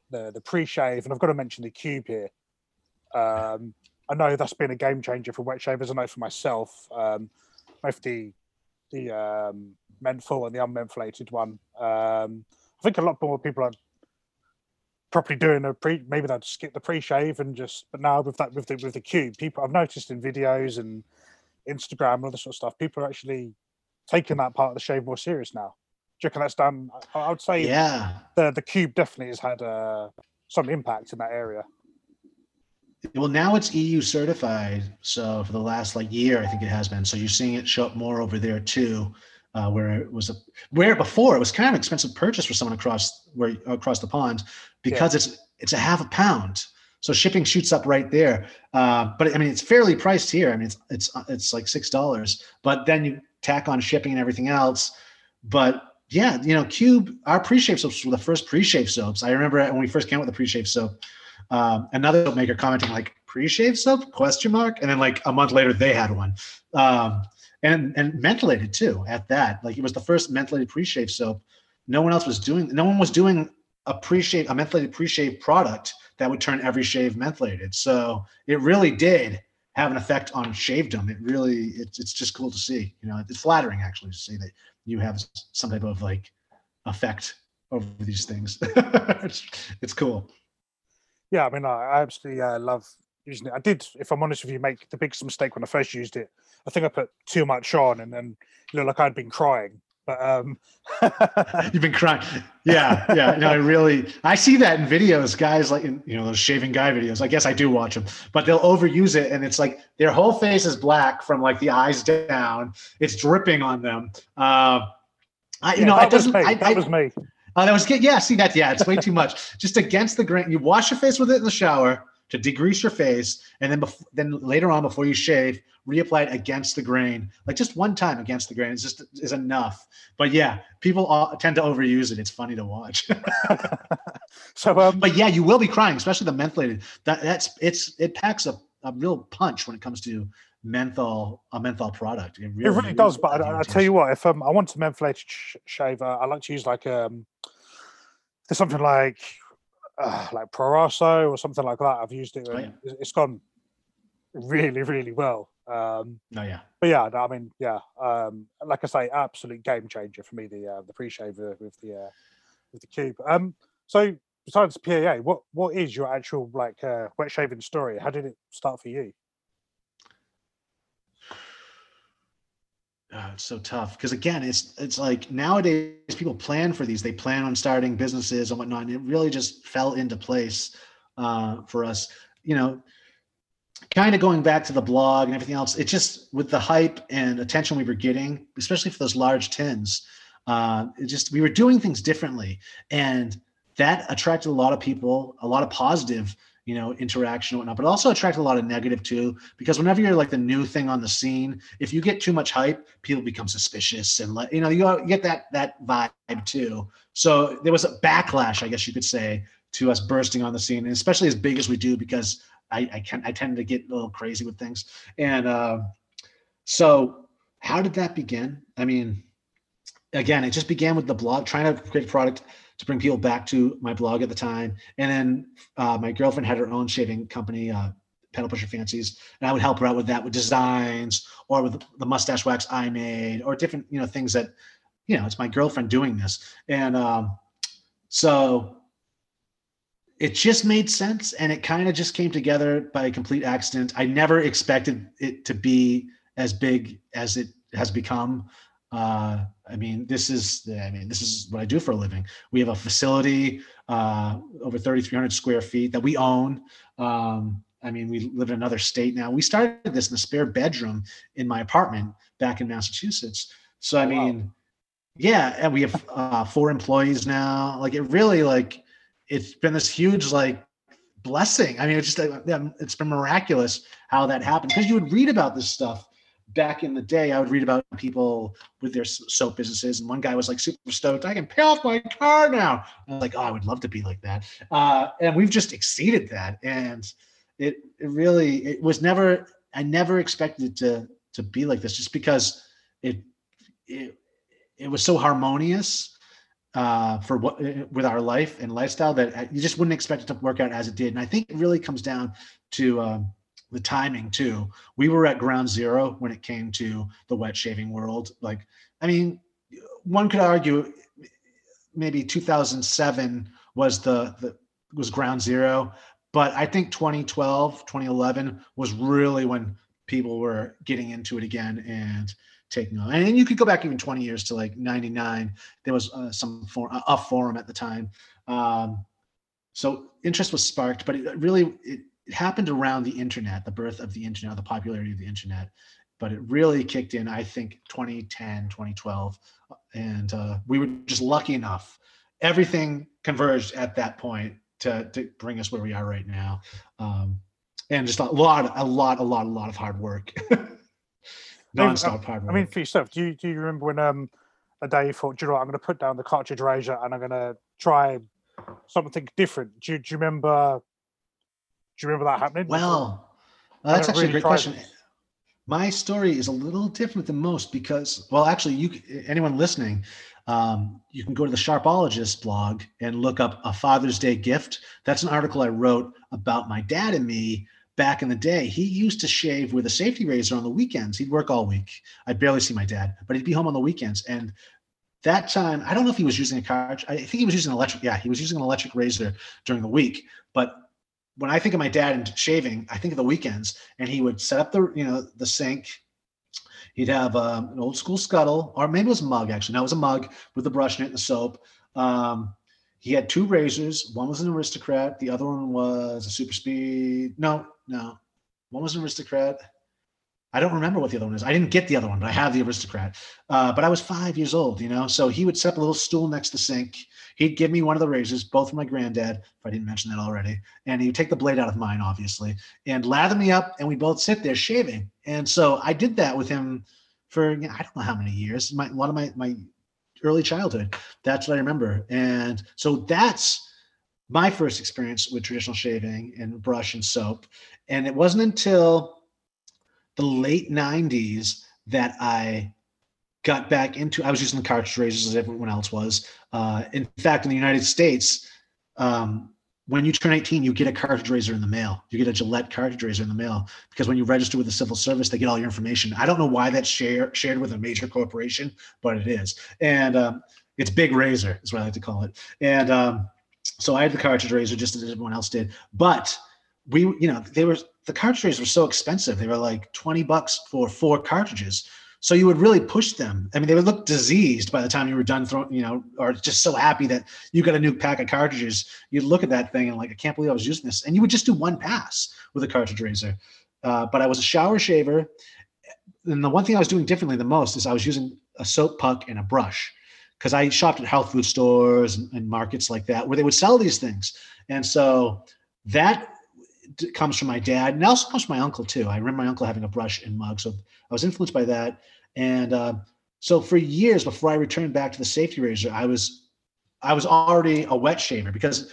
the the pre-shave, and I've got to mention the cube here. Um, I know that's been a game changer for wet shavers. I know for myself, um, both the the um, menthol and the unmentholated one. Um, I think a lot more people are properly doing a pre. Maybe they'd skip the pre-shave and just. But now with that with the with the cube, people I've noticed in videos and Instagram and all this sort of stuff, people are actually taking that part of the shave more serious now. Do you reckon that's done? I would say yeah. The the cube definitely has had uh, some impact in that area. Well, now it's EU certified. So for the last like year, I think it has been. So you're seeing it show up more over there too, uh, where it was a where before it was kind of an expensive purchase for someone across where across the pond because yeah. it's it's a half a pound. So shipping shoots up right there. Uh, but I mean, it's fairly priced here. I mean, it's it's it's like six dollars. But then you tack on shipping and everything else. But yeah, you know, Cube, our pre-shave soaps were the first pre-shave soaps. I remember when we first came with the pre-shave soap um, another soap maker commenting like pre-shave soap question mark and then like a month later they had one um, and and mentholated too at that. Like it was the first mentholated pre-shave soap. No one else was doing no one was doing a pre-shave a mentholated pre-shave product that would turn every shave mentholated. So it really did have an effect on shavedom it really it's, it's just cool to see you know it's flattering actually to see that you have some type of like effect over these things. It's, it's cool. Yeah, I mean, I, absolutely uh, love using it. I did, if I'm honest with you, make the biggest mistake when I first used it. I think I put too much on, and then you know, like I'd been crying. But um, you've been crying, yeah, yeah. No, I really, I see that in videos, guys like in you know those shaving guy videos. I guess I do watch them, but they'll overuse it, and it's like their whole face is black from like the eyes down. It's dripping on them. Uh, I, you yeah, know, it doesn't. I, that I, was me. Oh, that was good. Yeah, see that? Yeah, it's way too much. Just against the grain. You wash your face with it in the shower to degrease your face, and then bef- then later on, before you shave, reapply it against the grain. Like just one time against the grain is just is enough. But yeah, people all, tend to overuse it. It's funny to watch. so, um, but yeah, you will be crying, especially the mentholated. That that's it's it packs a, a real punch when it comes to menthol a menthol product. It really, it really does. But I, I, tell you what, if um, I want a mentholated sh- shaver, I like to use like um, there's something like uh, like Proraso or something like that. I've used it. Oh, yeah. It's gone really, really well. Um, oh yeah. But yeah, I mean, yeah. Um, like I say, absolute game changer for me. The uh, the pre-shaver with the uh, with the cube. Um, so besides PAA, what what is your actual like uh, wet shaving story? How did it start for you? Uh, it's so tough because again, it's it's like nowadays people plan for these. They plan on starting businesses and whatnot. And it really just fell into place uh, for us. You know, kind of going back to the blog and everything else. It just with the hype and attention we were getting, especially for those large tins. Uh, it just we were doing things differently, and that attracted a lot of people, a lot of positive you know, interaction and whatnot, but also attract a lot of negative too. Because whenever you're like the new thing on the scene, if you get too much hype, people become suspicious and let you know you get that that vibe too. So there was a backlash, I guess you could say, to us bursting on the scene, and especially as big as we do, because I I can I tend to get a little crazy with things. And uh, so, how did that begin? I mean, again, it just began with the blog, trying to create product to bring people back to my blog at the time. And then uh, my girlfriend had her own shaving company, uh, Pedal Pusher Fancies, and I would help her out with that, with designs or with the mustache wax I made, or different, you know, things that, you know, it's my girlfriend doing this, and um, so it just made sense and it kind of just came together by a complete accident. I never expected it to be as big as it has become. Uh, I mean, this is I mean, this is what I do for a living. We have a facility uh, over 3,300 square feet that we own. Um, I mean, we live in another state now. We started this in a spare bedroom in my apartment back in Massachusetts. So I mean, wow. yeah, and we have uh, four employees now. Like it really like it's been this huge like blessing. I mean, it's just it's been miraculous how that happened because you would read about this stuff back in the day. I would read about people with their soap businesses, and one guy was like super stoked. I can pay off my car now. I was like, oh, I would love to be like that. Uh, and we've just exceeded that, and it it really it was never. I never expected it to to be like this, just because it it it was so harmonious uh, for what with our life and lifestyle that uh, you just wouldn't expect it to work out as it did. And I think it really comes down to um, the timing too. We were at ground zero when it came to the wet shaving world. Like, I mean, one could argue maybe 2007 was the, the was ground zero, but I think 2012, 2011 was really when people were getting into it again and taking on. And you could go back even 20 years to like 99. There was uh, some for, a forum at the time. Um, so interest was sparked, but it really, it, it happened around the internet, the birth of the internet, the popularity of the internet. But it really kicked in, I think, 2010, 2012. And uh, we were just lucky enough. Everything converged at that point to, to bring us where we are right now. Um, and just a lot, a lot, a lot, a lot of hard work. non-stop hard work. I mean, for yourself, do you do you remember when um a day you thought, you know what, I'm going to put down the cartridge razor and I'm going to try something different? Do you, do you remember? Do you remember that happening? Well, uh, that's actually really a great question. It. My story is a little different than most because, well, actually, you anyone listening, um, you can go to the Sharpologist blog and look up a Father's Day gift. That's an article I wrote about my dad and me back in the day, he used to shave with a safety razor on the weekends. He'd work all week. I'd barely see my dad, but he'd be home on the weekends. And that time, I don't know if he was using a cartridge. I think he was using an electric. Yeah, he was using an electric razor during the week. But when I think of my dad and shaving, I think of the weekends. And he would set up the, you know, the sink. He'd have um, an old school scuttle, or maybe it was a mug. Actually, no, it was a mug with the brush in it and the soap. Um, he had two razors. One was an aristocrat. The other one was a super speed. No, no. One was an aristocrat. I don't remember what the other one is. I didn't get the other one, but I have the aristocrat. Uh, but I was five years old, you know. So he would set up a little stool next to the sink. He'd give me one of the razors, both from my granddad, if I didn't mention that already. And he'd take the blade out of mine, obviously, and lather me up, and we both sit there shaving. And so I did that with him for I don't know how many years. My, a lot of my my early childhood. That's what I remember. And so that's my first experience with traditional shaving and brush and soap. And it wasn't until the late 90s that I got back into I was using the cartridge razors as everyone else was. Uh, in fact, in the United States, um, when you turn 18, you get a cartridge razor in the mail. You get a Gillette cartridge razor in the mail because when you register with the civil service, they get all your information. I don't know why that's share, shared with a major corporation, but it is. And um, it's Big Razor, is what I like to call it. And um, so I had the cartridge razor just as everyone else did. But we, you know, they were the cartridges were so expensive. They were like 20 bucks for four cartridges. So you would really push them. I mean, they would look diseased by the time you were done throwing, you know, or just so happy that you got a new pack of cartridges. You'd look at that thing and like, I can't believe I was using this. And you would just do one pass with a cartridge razor. Uh, but I was a shower shaver. And the one thing I was doing differently the most is I was using a soap puck and a brush because I shopped at health food stores and, and markets like that where they would sell these things. And so that comes from my dad and also comes from my uncle too. I remember my uncle having a brush and mug. So I was influenced by that. And uh, so for years before I returned back to the safety razor, I was I was already a wet shaver because,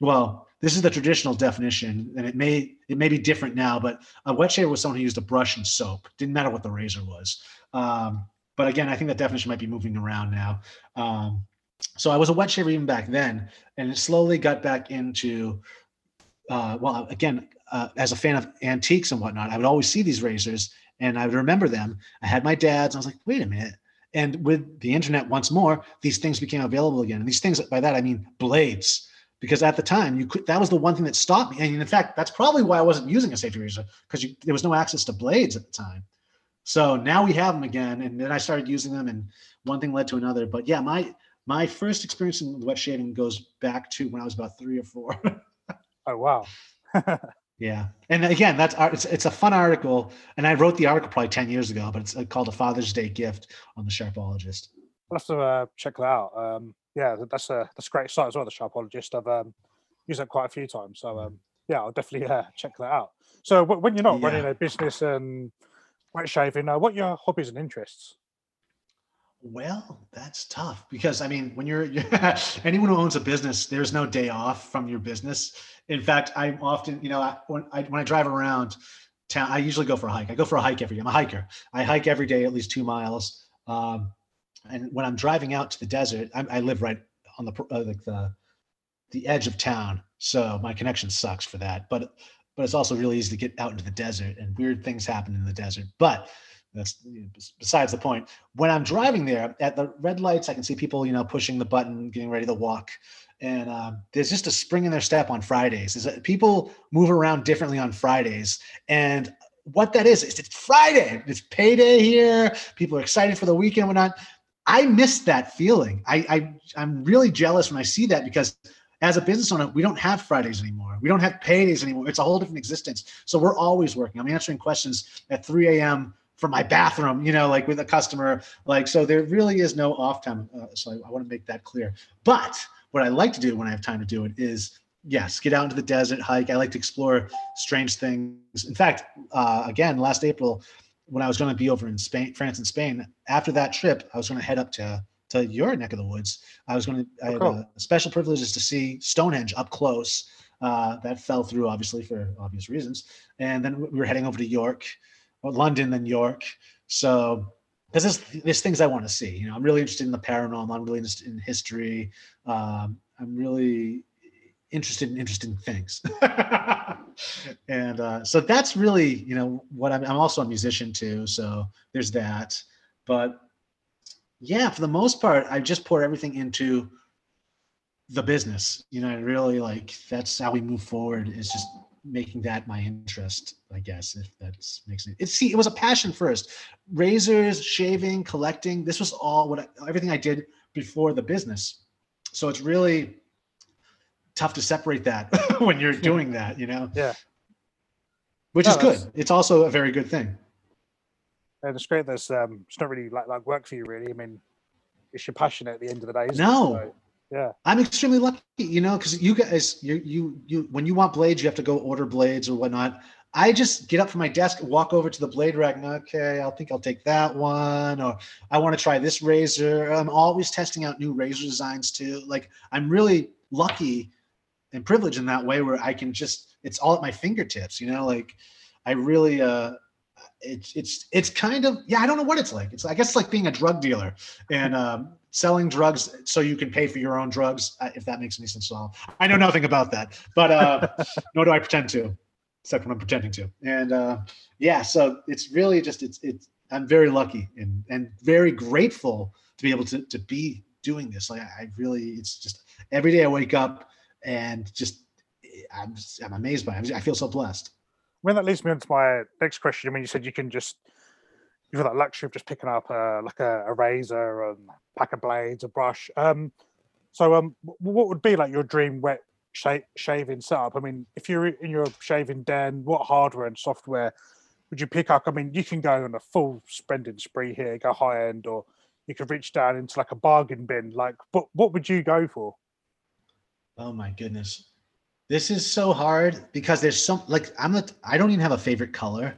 well, this is the traditional definition, and it may it may be different now, but a wet shaver was someone who used a brush and soap. Didn't matter what the razor was. Um, but again, I think that definition might be moving around now. Um, so I was a wet shaver even back then, and it slowly got back into uh, well, again, uh, as a fan of antiques and whatnot, I would always see these razors and I would remember them. I had my dad's. I was like, wait a minute. And with the internet once more, these things became available again. And these things, by that I mean blades. because at the time you could that was the one thing that stopped me and in fact that's probably why i wasn't using a safety razor because there was no access to blades at the time so now we have them again and then i started using them and one thing led to another but yeah my my first experience in wet shaving goes back to when i was about three or four oh wow yeah and again that's it's, it's a fun article and i wrote the article probably 10 years ago but it's uh, called a father's day gift on the sharpologist i'll have to uh, check that out um, yeah, that's a that's a great site as well. The Sharpologist. I've um, used that quite a few times. So um, yeah, I'll definitely uh, check that out. So when you're not yeah. running a business and wet shaving, uh, what are your hobbies and interests? Well, that's tough because I mean, when you're, you're anyone who owns a business, there's no day off from your business. In fact, I'm often, you know, I, when I when I drive around town, I usually go for a hike. I go for a hike every day. I'm a hiker. I hike every day, at least two miles. Um, and when I'm driving out to the desert, I'm, i live right on the uh, like the the edge of town, so my connection sucks for that. But but it's also really easy to get out into the desert, and weird things happen in the desert. But that's besides the point. When I'm driving there at the red lights, I can see people, you know, pushing the button, getting ready to walk. And um, there's just a spring in their step on Fridays. Is that people move around differently on Fridays, and what that is, is it's Friday. It's payday here. People are excited for the weekend. Whatnot. I miss that feeling. I, I I'm really jealous when I see that because as a business owner, we don't have Fridays anymore. We don't have paydays anymore. It's a whole different existence. So we're always working. I'm answering questions at 3 a.m. from my bathroom, you know, like with a customer. Like, so there really is no off time. Uh, so I, I want to make that clear. But what I like to do when I have time to do it is, yes, get out into the desert, hike. I like to explore strange things. In fact, uh, again, last April, when I was going to be over in Spain, France and Spain, after that trip, I was going to head up to to your neck of the woods. I was going to. I had oh, cool. special privileges to see Stonehenge up close. Uh, that fell through, obviously, for obvious reasons. And then we were heading over to York, or London, then York. So because there's, there's things I want to see. You know, I'm really interested in the paranormal. I'm really interested in history. Um, I'm really interested in interesting things. and uh, so that's really, you know, what I'm, I'm also a musician too. So there's that. But yeah, for the most part, I just pour everything into the business. You know, I really like that's how we move forward is just making that my interest, I guess, if that makes it. It's see, it was a passion first. Razors, shaving, collecting. This was all what I, everything I did before the business. So it's really tough to separate that when you're doing that, you know? Yeah. Which no, is good. It's also a very good thing. And it's great there's um it's not really like like work for you really. I mean, it's your passion at the end of the day. no. So, yeah. I'm extremely lucky, you know, because you guys you you you when you want blades, you have to go order blades or whatnot. I just get up from my desk, walk over to the blade rack, and okay, I'll think I'll take that one, or I want to try this razor. I'm always testing out new razor designs too. Like I'm really lucky and privileged in that way where I can just it's all at my fingertips, you know, like I really uh it's it's it's kind of yeah, I don't know what it's like. It's I guess it's like being a drug dealer and um selling drugs so you can pay for your own drugs, uh, if that makes any sense at all. I know nothing about that, but uh nor do I pretend to, except when I'm pretending to. And uh yeah, so it's really just it's it's I'm very lucky and and very grateful to be able to to be doing this. Like I really it's just every day I wake up and just I'm I'm amazed by it. I feel so blessed. When that leads me into my next question. I mean, you said you can just you've got that luxury of just picking up a, like a, a razor, and pack of blades, a brush. Um, so um, what would be like your dream wet sh- shaving setup? I mean, if you're in your shaving den, what hardware and software would you pick up? I mean, you can go on a full spending spree here, go high end, or you could reach down into like a bargain bin. Like, but what would you go for? Oh my goodness. This is so hard because there's some like I'm not I don't even have a favorite color.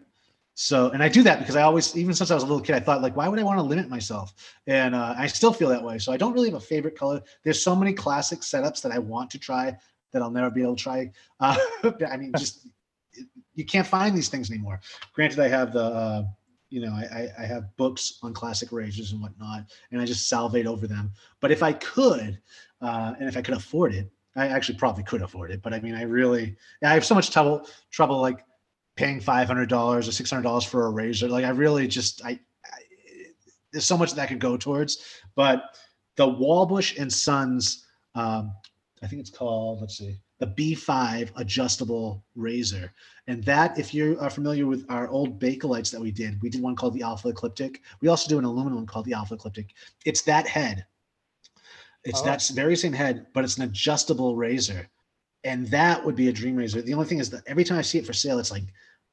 So and I do that because I always even since I was a little kid I thought like why would I want to limit myself? And uh, I still feel that way. So I don't really have a favorite color. There's so many classic setups that I want to try that I'll never be able to try. Uh, I mean just you can't find these things anymore. Granted I have the uh, you know, I, I have books on classic razors and whatnot, and I just salivate over them. But if I could, uh, and if I could afford it, I actually probably could afford it, but I mean, I really, I have so much trouble, trouble like paying five hundred dollars or six hundred dollars for a razor. Like, I really just, I, I, there's so much that could go towards. But the Walbusch and Sons um, I think it's called, let's see, the B5 adjustable razor. And that, if you are familiar with our old Bakelites that we did, we did one called the Alpha Ecliptic. We also do an aluminum one called the Alpha Ecliptic. It's that head. It's Oh. that very same head, but it's an adjustable razor. And that would be a dream razor. The only thing is that every time I see it for sale, it's like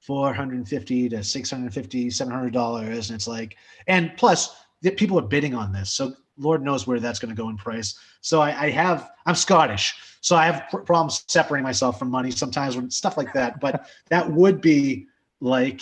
450 to 650 700 dollars and it's like and plus the people are bidding on this so lord knows where that's going to go in price so I, I have i'm scottish so i have pr- problems separating myself from money sometimes when stuff like that but that would be like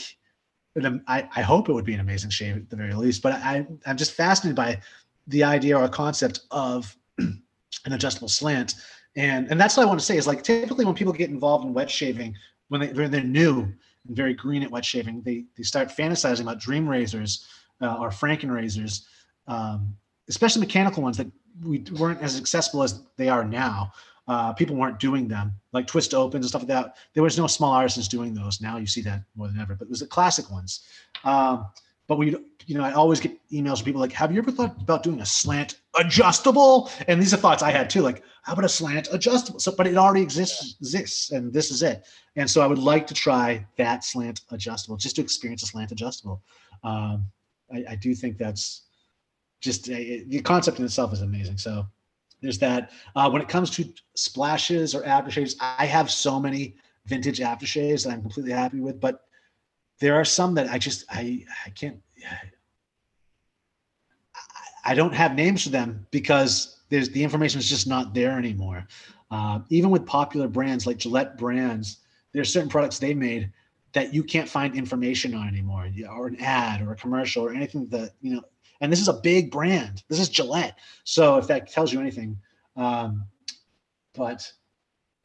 an I, I hope it would be an amazing shave at the very least but i i'm just fascinated by the idea or concept of an adjustable slant and and that's what i want to say is like typically when people get involved in wet shaving when they when they're new and very green at wet shaving, they they start fantasizing about dream razors uh, or Franken razors, um, especially mechanical ones that we weren't as accessible as they are now. Uh, people weren't doing them like twist opens and stuff like that. There was no small artisans doing those. Now you see that more than ever, but it was the classic ones. Um, but we, you know, I always get emails from people like, "Have you ever thought about doing a slant adjustable?" And these are thoughts I had too. Like, how about a slant adjustable? So, but it already exists, exists, and this is it. And so I would like to try that slant adjustable, just to experience a slant adjustable. Um, I, I do think that's just a, the concept in itself is amazing. So there's that. Uh, when it comes to splashes or aftershaves, I have so many vintage aftershaves that I'm completely happy with, but there are some that I just I I can't. I- don't have names for them because there's the information is just not there anymore. Uh, even with popular brands like Gillette brands, there's certain products they made that you can't find information on anymore, or an ad or a commercial or anything that you know. And this is a big brand. This is Gillette. So if that tells you anything, um, but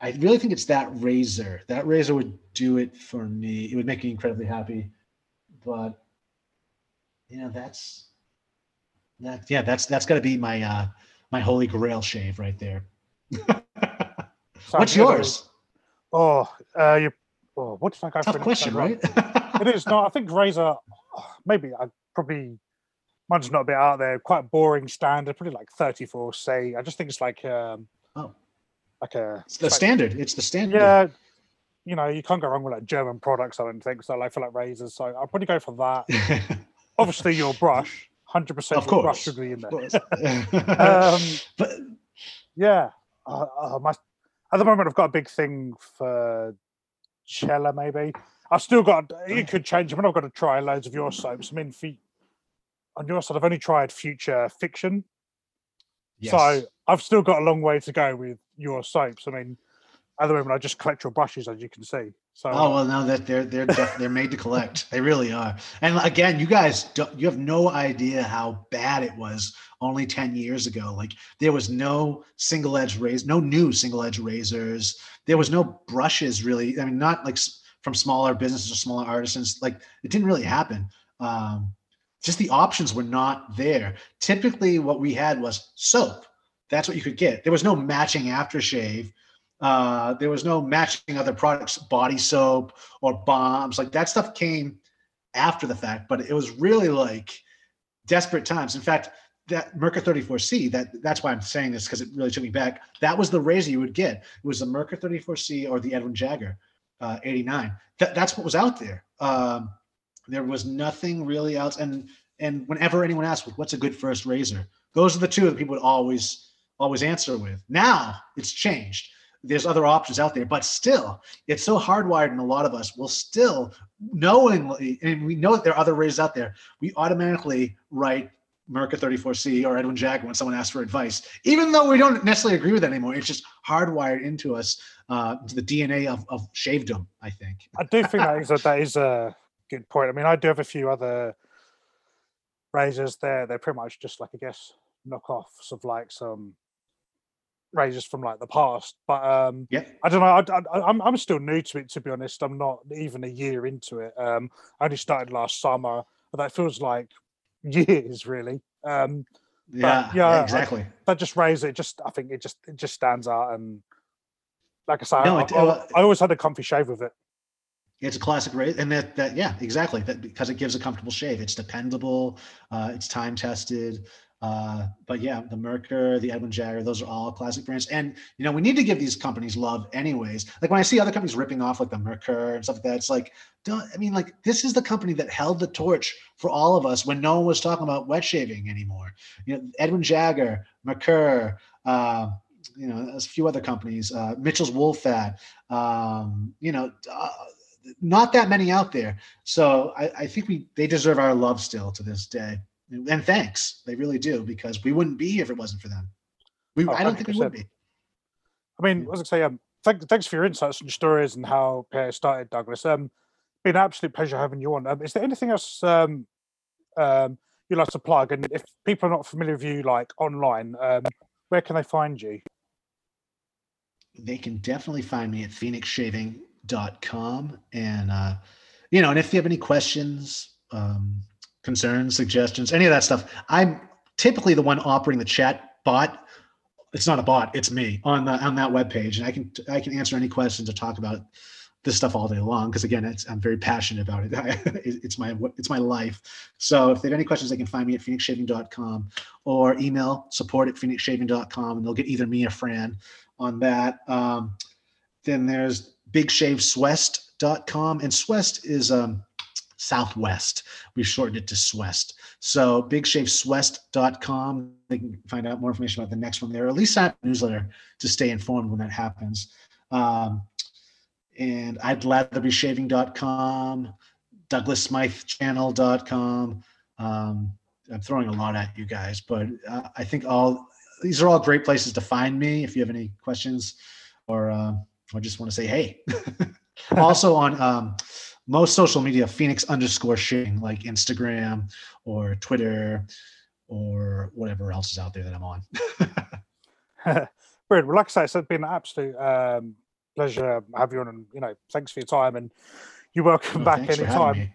I really think it's that razor. That razor would do it for me. It would make me incredibly happy. But you know, that's that. Yeah, that's that's got to be my uh, my holy grail shave right there. What's yours? Oh, uh, you. Oh, what if I go for Tough an question, right? It is. No, I think Razor. Maybe I probably. Mine's not a bit out there. Quite boring standard. Probably like 34 say. I just think it's like um. Like a. It's the standard. It's the standard. Yeah. You know, you can't go wrong with like German products. I don't think so. Like for like razors, so I'll probably go for that. Obviously, your brush, hundred percent. Of Brush course. should be in there. Um, but Yeah. Uh, uh, my, at the moment, I've got a big thing for Cella, maybe. I've still got, it could change. I mean, I've got to try loads of your soaps. I mean, for, on your side, I've only tried Future Fiction. yes. So I've still got a long way to go with your soaps. I mean, at the moment, I just collect your brushes, as you can see. So, Oh well, no, that they're they're def- they're made to collect. They really are. And again, you guys, don't, you have no idea how bad it was only ten years ago. Like there was no single edge razor, no new single edge razors. There was no brushes really. I mean, not like from smaller businesses or smaller artisans. Like it didn't really happen. Um, just the options were not there. Typically, what we had was soap. That's what you could get. There was no matching aftershave. Uh, there was no matching other products, body soap or bombs. Like that stuff came after the fact, but it was really like desperate times. In fact, that Merkur 34C, that that's why I'm saying this because it really took me back. That was the razor you would get. It was the Merkur 34C or the Edwin Jagger uh, 89. That, that's what was out there. Um, there was nothing really else. And and whenever anyone asked, what's a good first razor? Those are the two that people would always always answer with. Now it's changed there's other options out there, but still, it's so hardwired in a lot of us. We'll still knowingly, and we know that there are other razors out there. We automatically write Merkur 34C or Edwin Jagger when someone asks for advice, even though we don't necessarily agree with that anymore. It's just hardwired into us, uh, the DNA of, of shavedom. I think. I do think that is, a, that is a good point. I mean, I do have a few other razors there. They're pretty much just like, I guess, knockoffs of like some razors from like the past. But um, Yeah. I don't know. I, I, I'm I'm still new to it, to be honest. I'm not even a year into it. Um, I only started last summer, but that feels like years, really. Um, Yeah. yeah, I- exactly. that just razor, it just I think it just it just stands out. And like I say, No, I, it- I, uh, I always had a comfy shave with it. It's a classic razor, and that that yeah, exactly. That because it gives a comfortable shave. It's dependable. Uh, it's time tested. Uh, but yeah, the Merkur, the Edwin Jagger, those are all classic brands. And you know, we need to give these companies love anyways. Like when I see other companies ripping off like the Merkur and stuff like that, it's like, don't I mean like this is the company that held the torch for all of us when no one was talking about wet shaving anymore. You know, Edwin Jagger, Merkur, uh, you know, there's a few other companies, uh, Mitchell's Wool Fat, um, you know, uh, not that many out there. So I, I think we they deserve our love still to this day and thanks they really do because we wouldn't be here if it wasn't for them we Oh, i don't think we would be I mean, as I say, um, thank, thanks for your insights and your stories and how PAA started, Douglas. Um, been an absolute pleasure having you on. Um, is there anything else um, um, you'd like to plug? And if people are not familiar with you, like online, um, where can they find you? they can definitely find me at phoenixshaving.com and uh you know and if you have any questions um concerns suggestions any of that stuff. I'm typically the one operating the chat bot. It's not a bot it's me on the on that web page and i can i can answer any questions or talk about this stuff all day long because again i'm very passionate about it. It- it's my it's my life. So if they have any questions they can find me at phoenixshaving.com or email support at phoenixshaving.com and they'll get either me or fran on that. Um, then there's bigshaveswest.com and swest is um, southwest. We shortened it to swest. So bigshaveswest.com they can find out more information about the next one there. At least up newsletter to stay informed when that happens. Um, and i'd lather be shaving.com douglassmythechannel.com um, i'm throwing a lot at you guys but uh, i think all these are all great places to find me if you have any questions or uh, or just want to say hey. Also on um, most social media phoenix underscore shaving like instagram or twitter or whatever else is out there that i'm on Brilliant. Well, like I say, it's been an absolute um, pleasure have you on, and you know, thanks for your time, and you're welcome Well, back thanks for having anytime. me.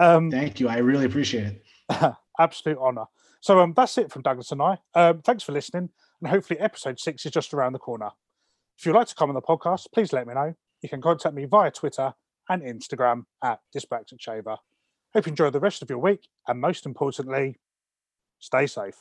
Um, thank you i really appreciate it absolute honor. So um, that's it from Douglas and I. Um, thanks for listening, and hopefully episode six is just around the corner. If you'd like to come on the podcast, please let me know. You can contact me via Twitter and Instagram at Dyspraxic Shaver. Hope you enjoy the rest of your week, and most importantly, stay safe.